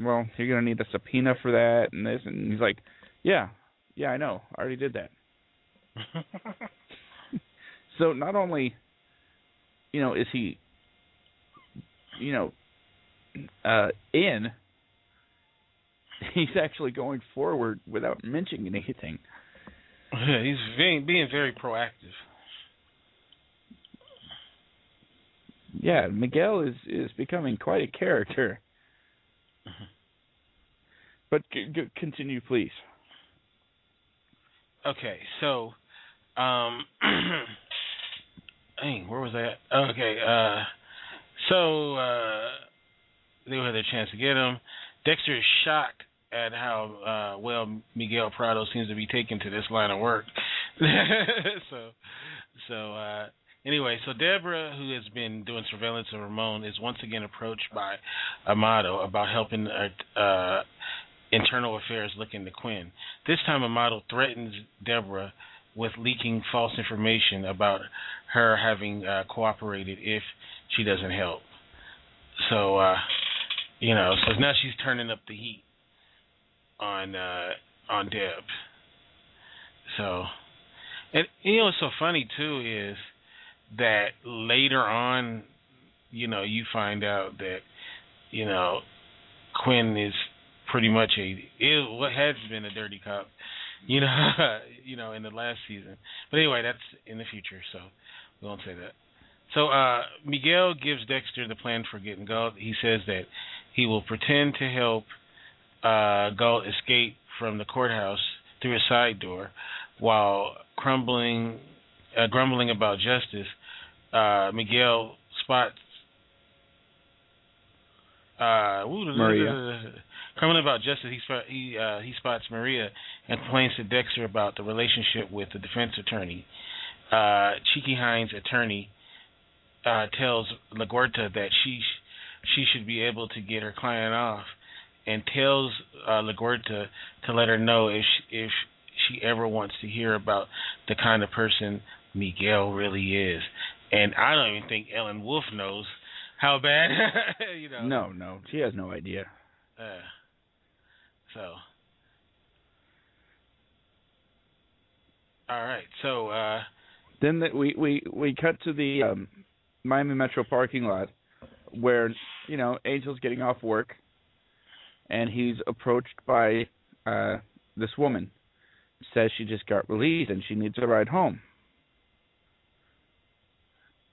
well, you're gonna need a subpoena for that and this, and he's like, yeah, yeah, I know, I already did that. [LAUGHS] so not only, you know, is he, you know, uh, in, [LAUGHS] he's actually going forward without mentioning anything. Yeah, he's being being very proactive. Yeah, Miguel is is becoming quite a character. Mm-hmm. But c- c- continue, please. Okay, so, um, [CLEARS THROAT] dang, where was that? Okay, uh, so uh, they had their chance to get him. Dexter is shocked at how uh, well Miguel Prado seems to be taken to this line of work. [LAUGHS] so, so uh, anyway, so Deborah, who has been doing surveillance of Ramon, is once again approached by Amado about helping uh, uh, internal affairs look into Quinn. This time, Amado threatens Deborah with leaking false information about her having uh, cooperated if she doesn't help. So, uh, you know, so now she's turning up the heat on uh, on Deb. So, and you know what's so funny too is that later on, you know, you find out that you know Quinn is pretty much a is what has been a dirty cop, [LAUGHS] you know, [LAUGHS] you know, in the last season. But anyway, that's in the future, so we won't say that. So uh, Miguel gives Dexter the plan for getting Galt. He says that he will pretend to help uh, escape from the courthouse through a side door, while crumbling, uh, grumbling about justice. Uh, Miguel spots uh, Maria. Criminal about justice, he he uh, he spots Maria and complains to Dexter about the relationship with the defense attorney. Uh, Chicky Hines' attorney uh, tells LaGuerta that she she should be able to get her client off, and tells uh, LaGuerta to let her know if she, if she ever wants to hear about the kind of person Miguel really is. And I don't even think Ellen Wolf knows how bad. [LAUGHS] you know. No, no, she has no idea. Uh, so, all right. So uh, then the, we we we cut to the um, Miami Metro parking lot where you know Angel's getting off work, and he's approached by uh, this woman. Says she just got released and she needs a ride home.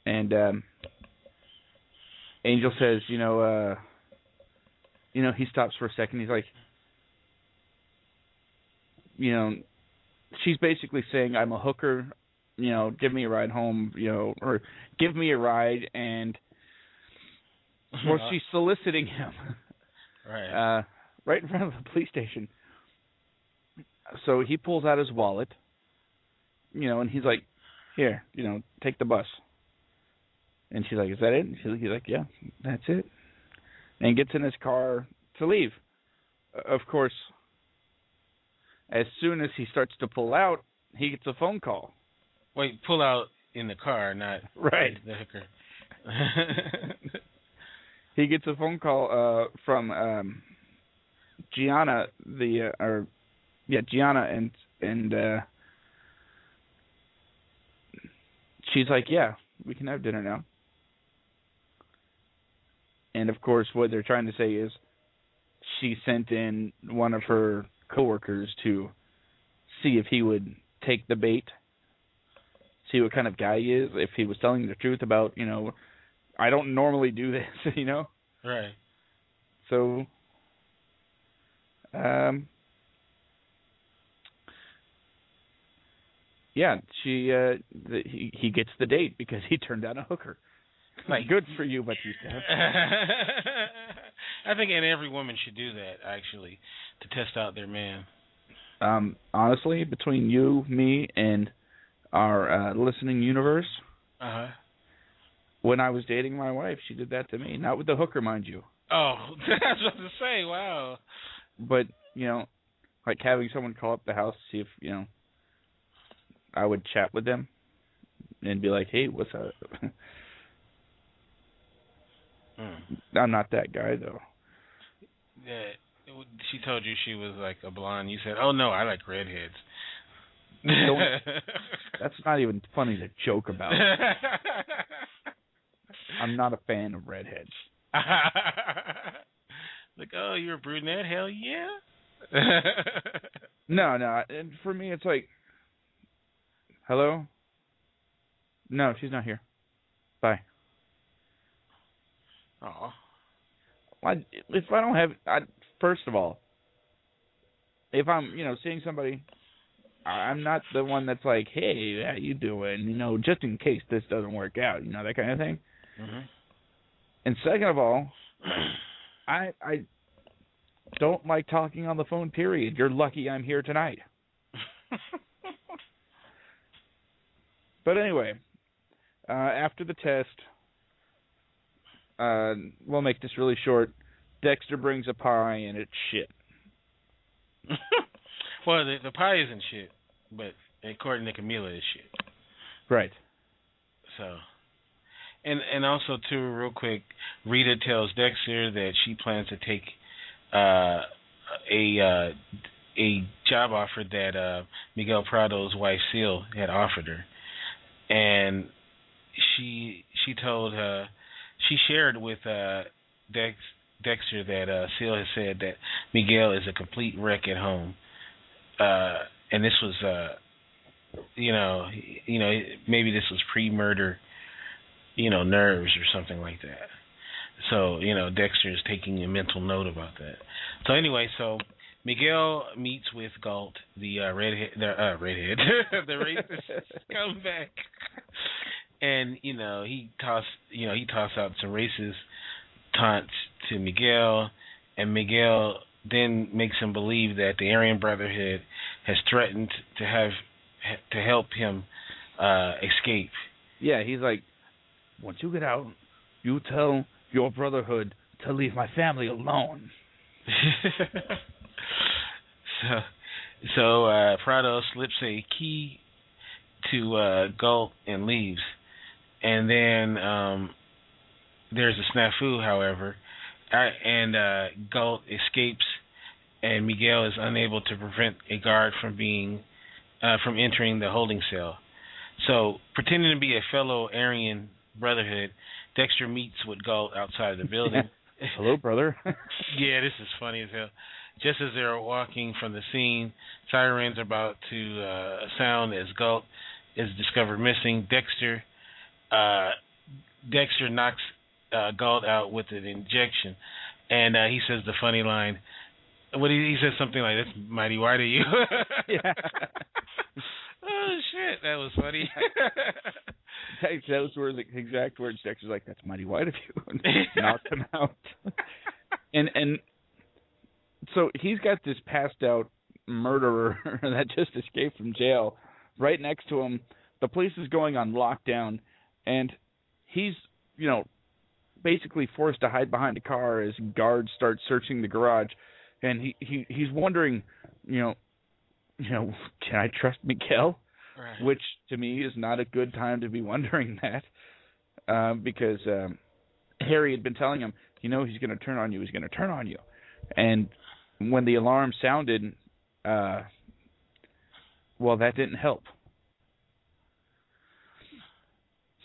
And um, Angel says, you know, uh, you know, he stops for a second. He's like, you know, she's basically saying, "I'm a hooker, you know, give me a ride home, you know, or give me a ride," and well, she's soliciting him, right, uh, right in front of the police station. So he pulls out his wallet, you know, and he's like, "Here, you know, take the bus." And she's like, "Is that it?" And he's like, "Yeah, that's it." And gets in his car to leave. Of course, as soon as he starts to pull out, he gets a phone call. Wait, pull out in the car, not [LAUGHS] right. The hooker. [LAUGHS] he gets a phone call uh, from um, Gianna, the uh, or yeah, Gianna, and and uh, she's like, yeah, we can have dinner now. And of course, what they're trying to say is, she sent in one of her coworkers to see if he would take the bait, see what kind of guy he is, if he was telling the truth about, you know, I don't normally do this, [LAUGHS] you know. Right. So um yeah, she uh the, he he gets the date because he turned down a hooker. Like good for you, but you said. [LAUGHS] I think and every woman should do that actually to test out their man. Um, honestly, between you, me, and our uh, listening universe. Uh huh. When I was dating my wife, she did that to me. Not with the hooker, mind you, Oh, [LAUGHS] that's what to say. Wow. but you know, like having someone call up the house to see if you know I would chat with them and be like, "Hey, what's up?" [LAUGHS] Mm. I'm not that guy though. Yeah. She told you she was like a blonde. You said, "Oh no, I like redheads." [LAUGHS] That's not even funny to joke about. I'm not a fan of redheads. [LAUGHS] like, oh, you're a brunette? Hell yeah. [LAUGHS] No, no. And for me, it's like, hello. No, she's not here. Bye. Aw. I, if I don't have, I, first of all, if I'm, you know, seeing somebody, I'm not the one that's like, hey, how you doing? You know, just in case this doesn't work out, you know, that kind of thing. Mhm. And second of all, I I don't like talking on the phone. Period. You're lucky I'm here tonight. [LAUGHS] But anyway, uh, after the test, uh, we'll make this really short. Dexter brings a pie and it's shit. [LAUGHS] well, the the pie isn't shit, but according to Camila, it's shit. Right. So, and and also too, real quick, Rita tells Dexter that she plans to take uh, a uh, a job offer that uh, Miguel Prado's wife Seal had offered her, and she she told uh she shared with uh Dex Dexter that uh Seal has said that Miguel is a complete wreck at home. Uh and this was uh you know you know maybe this was pre-murder you know nerves or something like that. So, you know, Dexter is taking a mental note about that. So anyway, so Miguel meets with Galt, the uh, redhead, the uh, redhead, [LAUGHS] the racist [LAUGHS] scumbag, and you know he toss, you know he toss out some racist taunts to Miguel, and Miguel then makes him believe that the Aryan Brotherhood has threatened to have to help him uh escape. Yeah, he's like, once you get out, you tell your brotherhood to leave my family alone. [LAUGHS] so, so uh, Prado slips a key to uh, Galt and leaves, and then um, there's a snafu. However, and uh, Galt escapes, and Miguel is unable to prevent a guard from being uh, from entering the holding cell. So, pretending to be a fellow Aryan Brotherhood, Dexter meets with Galt outside of the building. [LAUGHS] Hello, brother. [LAUGHS] Yeah, this is funny as hell. Just as they're walking from the scene, sirens are about to uh, sound as Galt is discovered missing. Dexter, uh, Dexter knocks uh, Galt out with an injection, and uh, he says the funny line. What he, he says something like, "That's mighty white of you." yeah. [LAUGHS] oh shit, that was funny. Those were the exact words. Dexter's like, "That's mighty white of you," [LAUGHS] and [LAUGHS] knocked him out. and and so he's got this passed out murderer [LAUGHS] that just escaped from jail right next to him. The place is going on lockdown, and he's you know basically forced to hide behind a car as guards start searching the garage, and he he he's wondering, you know, you know, can I trust Miguel? Right. which to me is not a good time to be [LAUGHS] wondering that, um, because um, Harry had been telling him, you know, he's going to turn on you. He's going to turn on you, and when the alarm sounded, uh, well, that didn't help.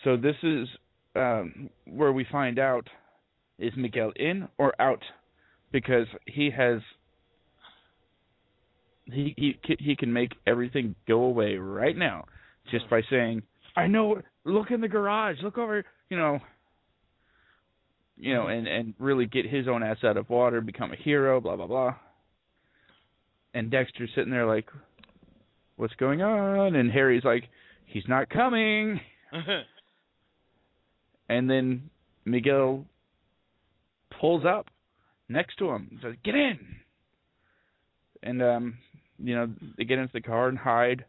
So this is um, where we find out is Miguel in or out, because he has he he he can make everything go away right now just by saying, "I know. Look in the garage. Look over. You know." You know, and and really get his own ass out of water, become a hero, blah blah blah. And Dexter's sitting there like, "What's going on?" And Harry's like, "He's not coming." [LAUGHS] And then Miguel pulls up next to him and says, "Get in." And um, you know, they get into the car and hide.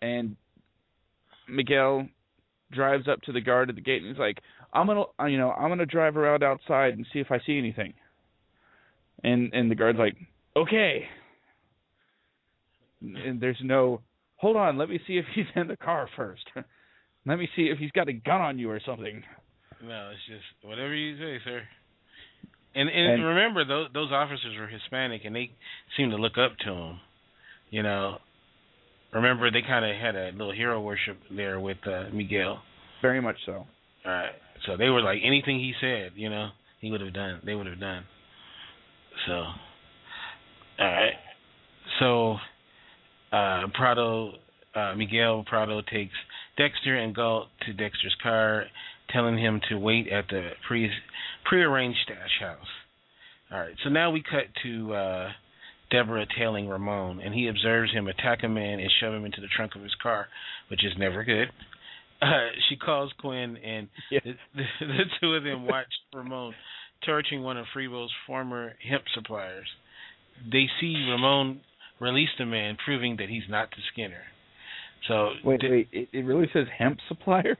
And Miguel drives up to the guard at the gate and he's like, "I'm gonna, you know, I'm gonna drive around outside and see if I see anything." And and the guard's like, "Okay." And there's no, hold on, let me see if he's in the car first. [LAUGHS] let me see if he's got a gun on you or something. No, it's just whatever you say, sir. And and, And- remember those those officers were Hispanic and they seemed to look up to him. You know, remember they kind of had a little hero worship there with uh, Miguel. Very much so. All right, so they were like anything he said, you know, he would have done. They would have done. So, all right, so uh, Prado, uh, Miguel Prado takes Dexter and Galt to Dexter's car, telling him to wait at the pre prearranged stash house. All right, so now we cut to uh, Deborah tailing Ramon, and he observes him attack a man and shove him into the trunk of his car, which is never good. [LAUGHS] Uh, she calls Quinn, and [LAUGHS] the, the, the two of them watch [LAUGHS] Ramon torching one of Freebo's former hemp suppliers. They see Ramon release the man, proving that he's not the Skinner. So Wait, d- wait, it, it really says hemp suppliers?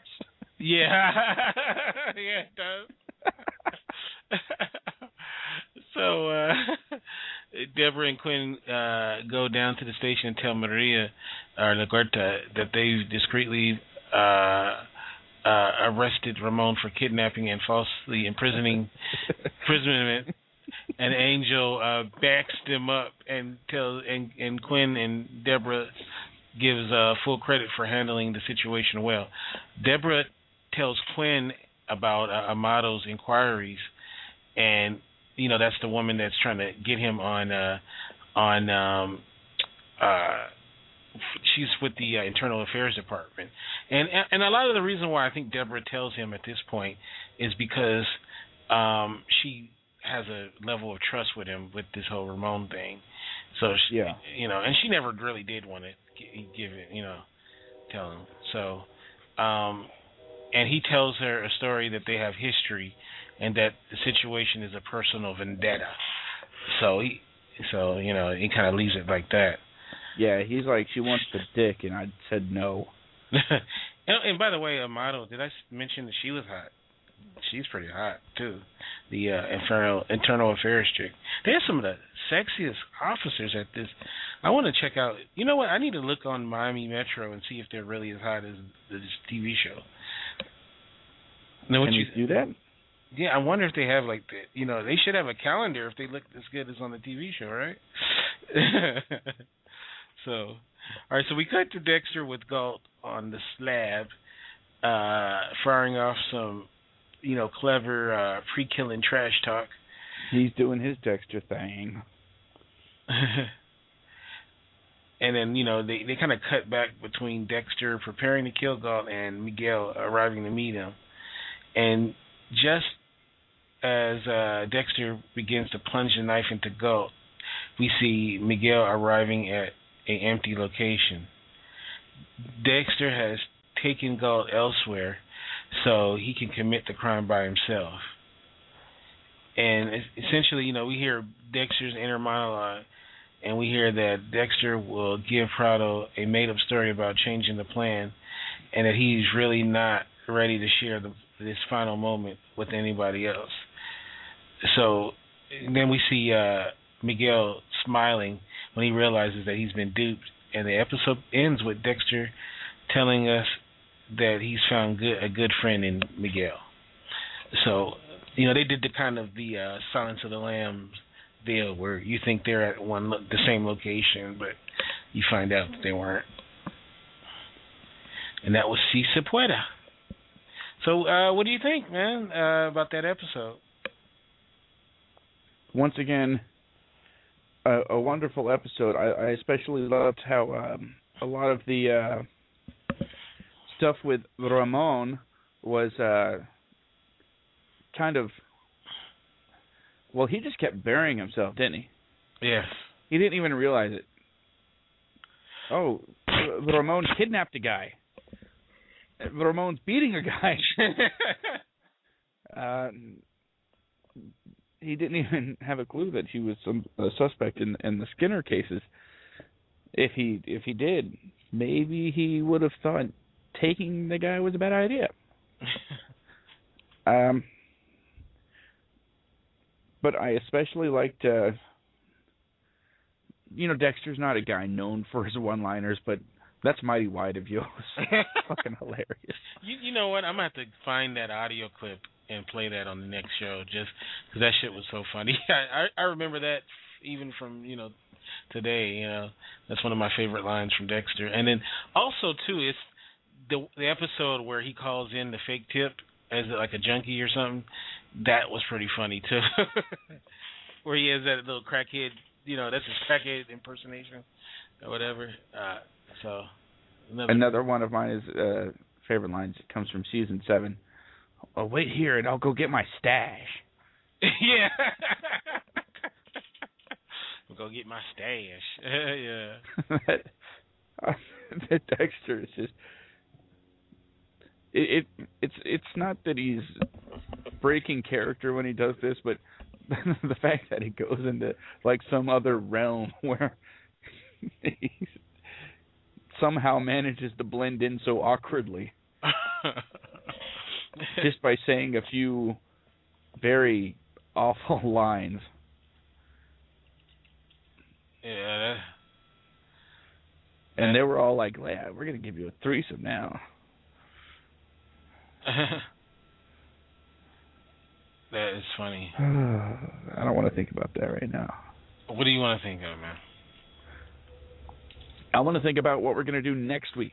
Yeah, [LAUGHS] yeah, it does. [LAUGHS] so uh Deborah and Quinn uh go down to the station and tell Maria or LaGuerta that they've discreetly uh uh arrested Ramon for kidnapping and falsely imprisoning [LAUGHS] imprisonment and Angel uh backs them up and tells and and Quinn and Deborah gives uh full credit for handling the situation well. Deborah tells Quinn about uh, Amado's inquiries, and you know that's the woman that's trying to get him on uh, on um, uh, she's with the uh, Internal Affairs Department, and and a lot of the reason why I think Deborah tells him at this point is because um, she has a level of trust with him with this whole Ramon thing. So she, Yeah. you know, and she never really did want to give it, you know, tell him. So, um, and he tells her a story that they have history, and that the situation is a personal vendetta. So he, so you know, he kind of leaves it like that. Yeah, he's like, she wants the dick, and I said no. [LAUGHS] and, and by the way, Amado, did I mention that she was hot? She's pretty hot too. The uh, internal internal affairs chick. They have some of the sexiest officers at this. I want to check out. You know what? I need to look on Miami Metro and see if they're really as hot as this TV show. Know what Can you? you do that? Yeah, I wonder if they have like the. You know, they should have a calendar if they look as good as on the TV show, right? [LAUGHS] so, all right. So we cut to Dexter with Galt on the slab, uh, firing off some, you know, clever uh, pre-killing trash talk. He's doing his Dexter thing. [LAUGHS] and then you know they they kind of cut back between Dexter preparing to kill Galt and Miguel arriving to meet him, and just as uh, Dexter begins to plunge the knife into Galt, we see Miguel arriving at a empty location. Dexter has taken Galt elsewhere, so he can commit the crime by himself. And essentially, you know, we hear Dexter's inner monologue and we hear that Dexter will give Prado a made-up story about changing the plan, and that he's really not ready to share the, this final moment with anybody else. So then we see uh, Miguel smiling when he realizes that he's been duped, and the episode ends with Dexter telling us that he's found good, a good friend in Miguel. So you know they did the kind of the uh, Silence of the Lambs deal where you think they're at one lo- the same location, but you find out that they weren't. And that was Si Se Puede. So, uh, what do you think, man, uh, about that episode? Once again, a, a wonderful episode. I, I especially loved how um, a lot of the uh, stuff with Ramon was uh, kind of. Well, he just kept burying himself, didn't he? Yes. He didn't even realize it. Oh, Ramon kidnapped a guy. Ramon's beating a guy. [LAUGHS] uh, he didn't even have a clue that he was some a suspect in in the Skinner cases. If he if he did, maybe he would have thought taking the guy was a bad idea. [LAUGHS] um, but I especially liked, uh, you know, Dexter's not a guy known for his one-liners, but that's mighty wide of you. [LAUGHS] It's fucking [LAUGHS] hilarious. You you know what? I'm gonna have to find that audio clip and play that on the next show, just because that shit was so funny. [LAUGHS] I, I I remember that even from you know today. You know, that's one of my favorite lines from Dexter. And then also too, it's the the episode where he calls in the fake tip as like a junkie or something. That was pretty funny too. [LAUGHS] where he has that little crackhead, you know, that's his crackhead impersonation or whatever. Uh, so another, Another one of mine is uh, favorite lines. It comes from season seven. Oh, wait here, and I'll go get my stash. [LAUGHS] yeah. We'll [LAUGHS] go get my stash. yeah. that, uh, that Dexter is just it, it it's it's not that he's breaking character when he does this, but [LAUGHS] the fact that he goes into like some other realm [LAUGHS] where he somehow manages to blend in so awkwardly [LAUGHS] just by saying a few very awful lines. yeah. And they were all like, "Yeah, we're gonna give you a threesome now." [LAUGHS] That, is funny. [SIGHS] I don't want to think about that right now. What do you want to think of, man? I want to think about what we're gonna do next week.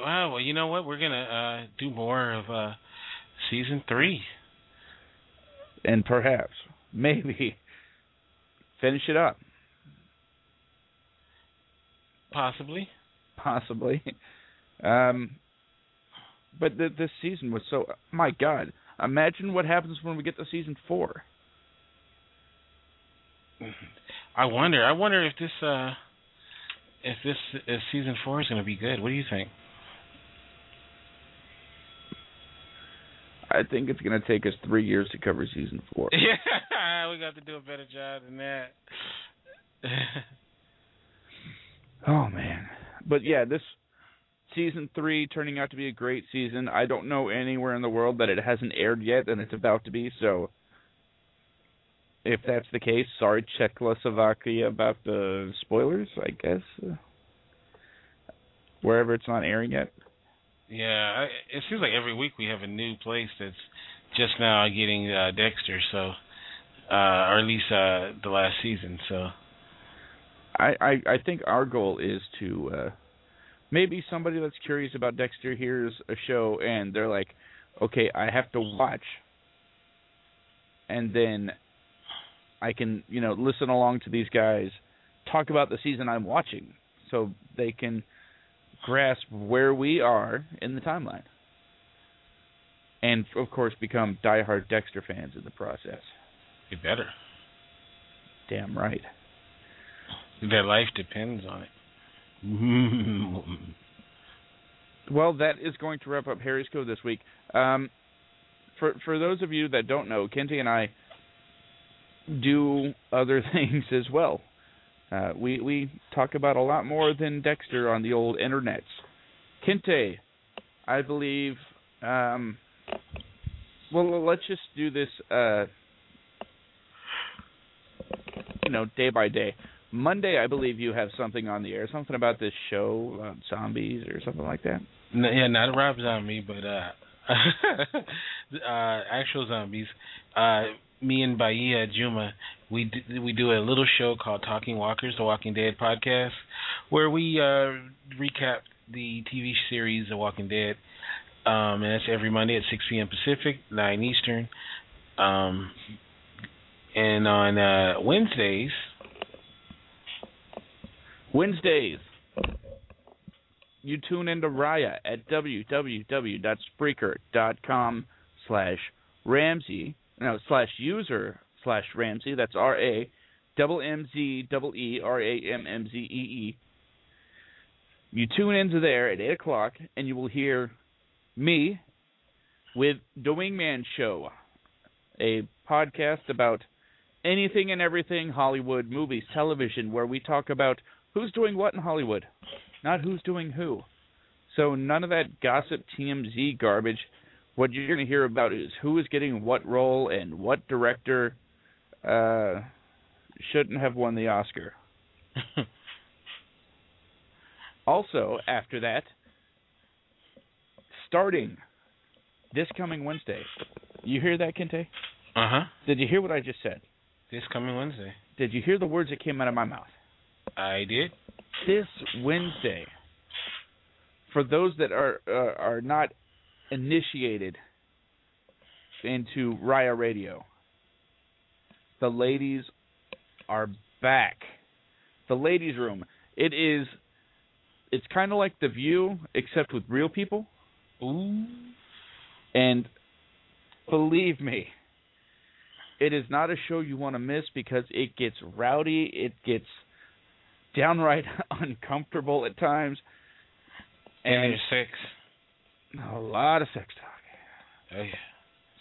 Wow. Well, you know what? We're gonna uh, do more of uh, season three. and perhaps, maybe, finish it up, Possibly. possibly. [LAUGHS] Um, but the, this season was so. My God, imagine what happens when we get to season four. I wonder. I wonder if this uh if this if season four is going to be good. What do you think? I think it's going to take us three years to cover season four. [LAUGHS] Yeah, we got to do a better job than that. [LAUGHS] Oh man, but yeah, this season three turning out to be a great season. I don't know anywhere in the world that it hasn't aired yet, and it's about to be. So, if that's the case, sorry Czechoslovakia about the spoilers. I guess uh, wherever it's not airing yet. yeah, I, it seems like every week we have a new place that's just now getting uh, Dexter. So, uh, or at least uh, the last season. So, I, I I think our goal is to uh maybe somebody that's curious about Dexter hears a show and they're like, okay, I have to watch, and then I can you know listen along to these guys talk about the season I'm watching, so they can grasp where we are in the timeline, and of course become diehard Dexter fans in the process. be better. Damn right. Their life depends on it. [LAUGHS] Well, that is going to wrap up Harry's Code this week. Um, for for those of you that don't know, Kente and I do other [LAUGHS] things as well. Uh, we we talk about a lot more than Dexter on the old internets. Kente, I believe. Um, well, let's just do this. Uh, you know, day by day. Monday, I believe you have something on the air, something about this show, uh, zombies or something like that. No, yeah, not a Rob Zombie, but uh, [LAUGHS] uh, actual zombies. Uh, me and Bahia Juma, we d- we do a little show called Talking Walkers, the Walking Dead podcast, where we uh, recap the TV series The Walking Dead, um, and that's every Monday at 6 p.m. Pacific, 9 Eastern. Um, and on uh, Wednesdays, Wednesdays, you tune into Raya at www.spreaker.com slash Ramsey, no, slash user slash Ramsey, that's R-A, double M-Z, double E, R-A-M-M-Z-E-E. You tune into there at 8 o'clock, and you will hear me with The Wingman Show, a podcast about anything and everything Hollywood, movies, television, where we talk about who's doing what in Hollywood, not who's doing who. So none of that gossip TMZ garbage. What you're going to hear about is who is getting what role and what director uh, shouldn't have won the Oscar. [LAUGHS] also, after that, starting this coming Wednesday. You hear that, Kente? Uh huh. Did you hear what I just said? This coming Wednesday. Did you hear the words that came out of my mouth? I did. This Wednesday, for those that are uh, are not initiated into Raya Radio, the ladies are back. The ladies' room. It is. It's kind of like the View, except with real people. Ooh. And believe me, it is not a show you want to miss because it gets rowdy, it gets downright [LAUGHS] uncomfortable at times, And sex. a lot of sex talk. Oh yeah.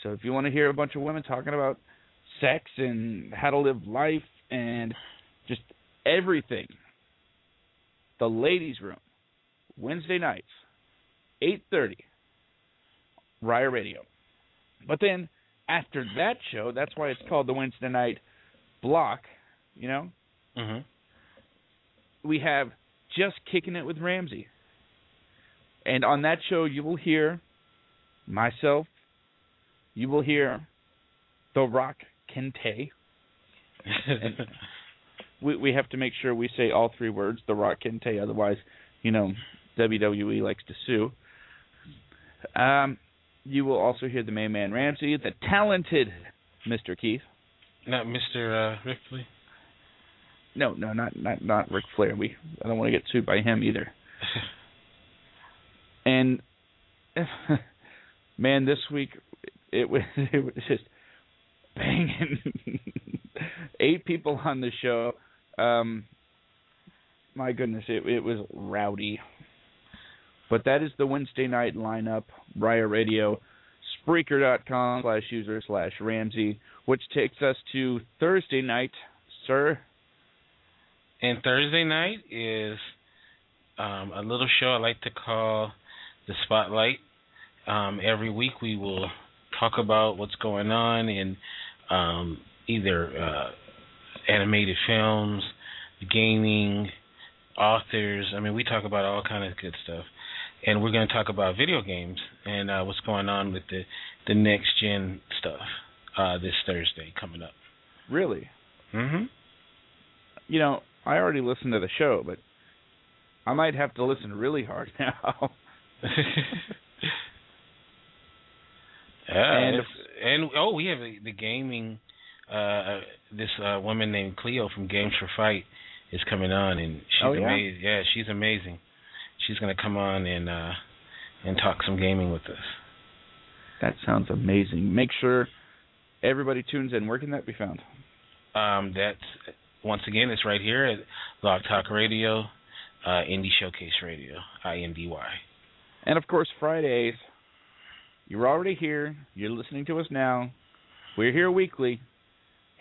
So if you want to hear a bunch of women talking about sex and how to live life and just everything, the ladies' room, Wednesday nights, eight thirty, Raya Radio. But then after that show, that's why it's called the Wednesday night block. You know, Mhm. We have just kicking it with Ramsey. And on that show, you will hear myself. You will hear The Rock Kente. [LAUGHS] We we have to make sure we say all three words, The Rock Kente. Otherwise, you know, WWE likes to sue. Um, you will also hear the main man Ramsey, the talented Mr. Keith. Not Mr. Uh, Ripley. No, no, not not not Ric Flair. We I don't want to get sued by him either. [LAUGHS] And [LAUGHS] man, this week it was [LAUGHS] it was just banging. Eight people on the show. Um, my goodness, it it was rowdy. But that is the Wednesday night lineup. Raya Radio, Spreaker.com slash user slash Ramsey, which takes us to Thursday night, sir. And Thursday night is um, a little show I like to call the Spotlight. Um, every week we will talk about what's going on in um, either uh, animated films, gaming, authors. I mean, we talk about all kind of good stuff. And we're going to talk about video games and uh, what's going on with the the next gen stuff uh, this Thursday coming up. Really? Mm-hmm. You know, I already listened to the show, but I might have to listen really hard [LAUGHS] now. [LAUGHS] Yeah, And- and and oh, we have a, the gaming. Uh, this uh, woman named Cleo from Games for Fight is coming on, and she's Oh, yeah? amazing. Yeah, she's amazing. She's gonna come on and uh, and talk some gaming with us. that sounds amazing. Make sure everybody tunes in. Where can that be found? Um, that's once again, it's right here at Blog Talk Radio, uh, Indy Showcase Radio, I N D Y. And of course, Fridays. You're already here. You're listening to us now. We're here weekly.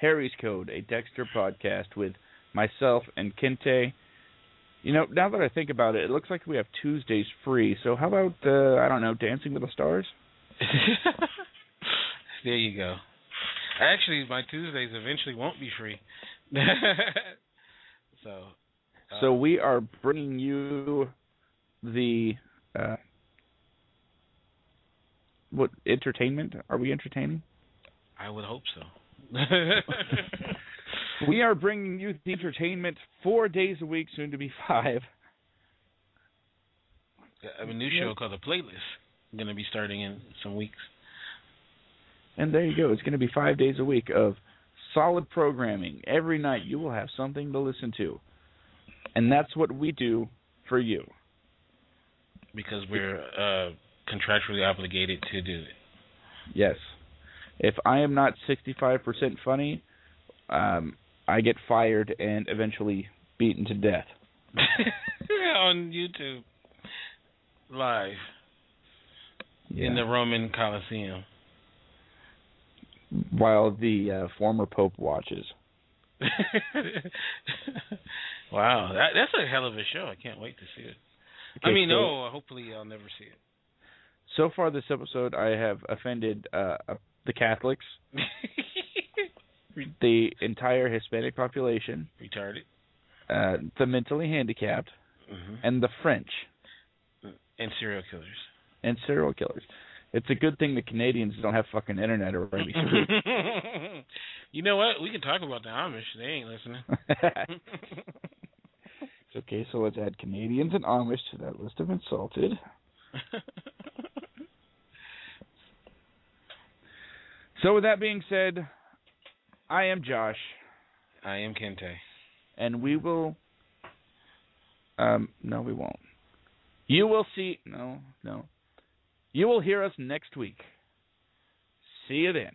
Harry's Code, a Dexter podcast with myself and Kente. You know, now that I think about it, it looks like we have Tuesdays free. So how about uh, I don't know, Dancing with the Stars? [LAUGHS] there you go. Actually, my Tuesdays eventually won't be free. [LAUGHS] so. uh, So we are bringing you the uh, what entertainment? Are we entertaining? I would hope so. [LAUGHS] We are bringing you the entertainment four days a week, soon to be five. I have a new show called The Playlist. going to be starting in some weeks. And there you go. It's going to be five days a week of solid programming. Every night you will have something to listen to. And that's what we do for you. because we're uh, contractually obligated to do it. Yes. If I am not 65% funny, um, I get fired and eventually beaten to death. [LAUGHS] on YouTube, live Yeah. in the Roman Coliseum. While the uh, former pope watches. [LAUGHS] wow, that, that's a hell of a show. I can't wait to see it. I mean, so- no. Hopefully, I'll never see it. So far this episode, I have offended uh, uh, the Catholics, [LAUGHS] the entire Hispanic population, Retarded. uh, the mentally handicapped, hmm and the French, And serial killers. and serial killers. It's a good thing the Canadians don't have fucking internet or screwed. [LAUGHS] you know what? We can talk about the Amish. They ain't listening. [LAUGHS] It's okay, so let's add Canadians and Amish to that list of insulted. [LAUGHS] So with that being said, I am Josh, I am Kente. and we will. Um, no, we won't. You will see. No, no. You will hear us next week. See you then.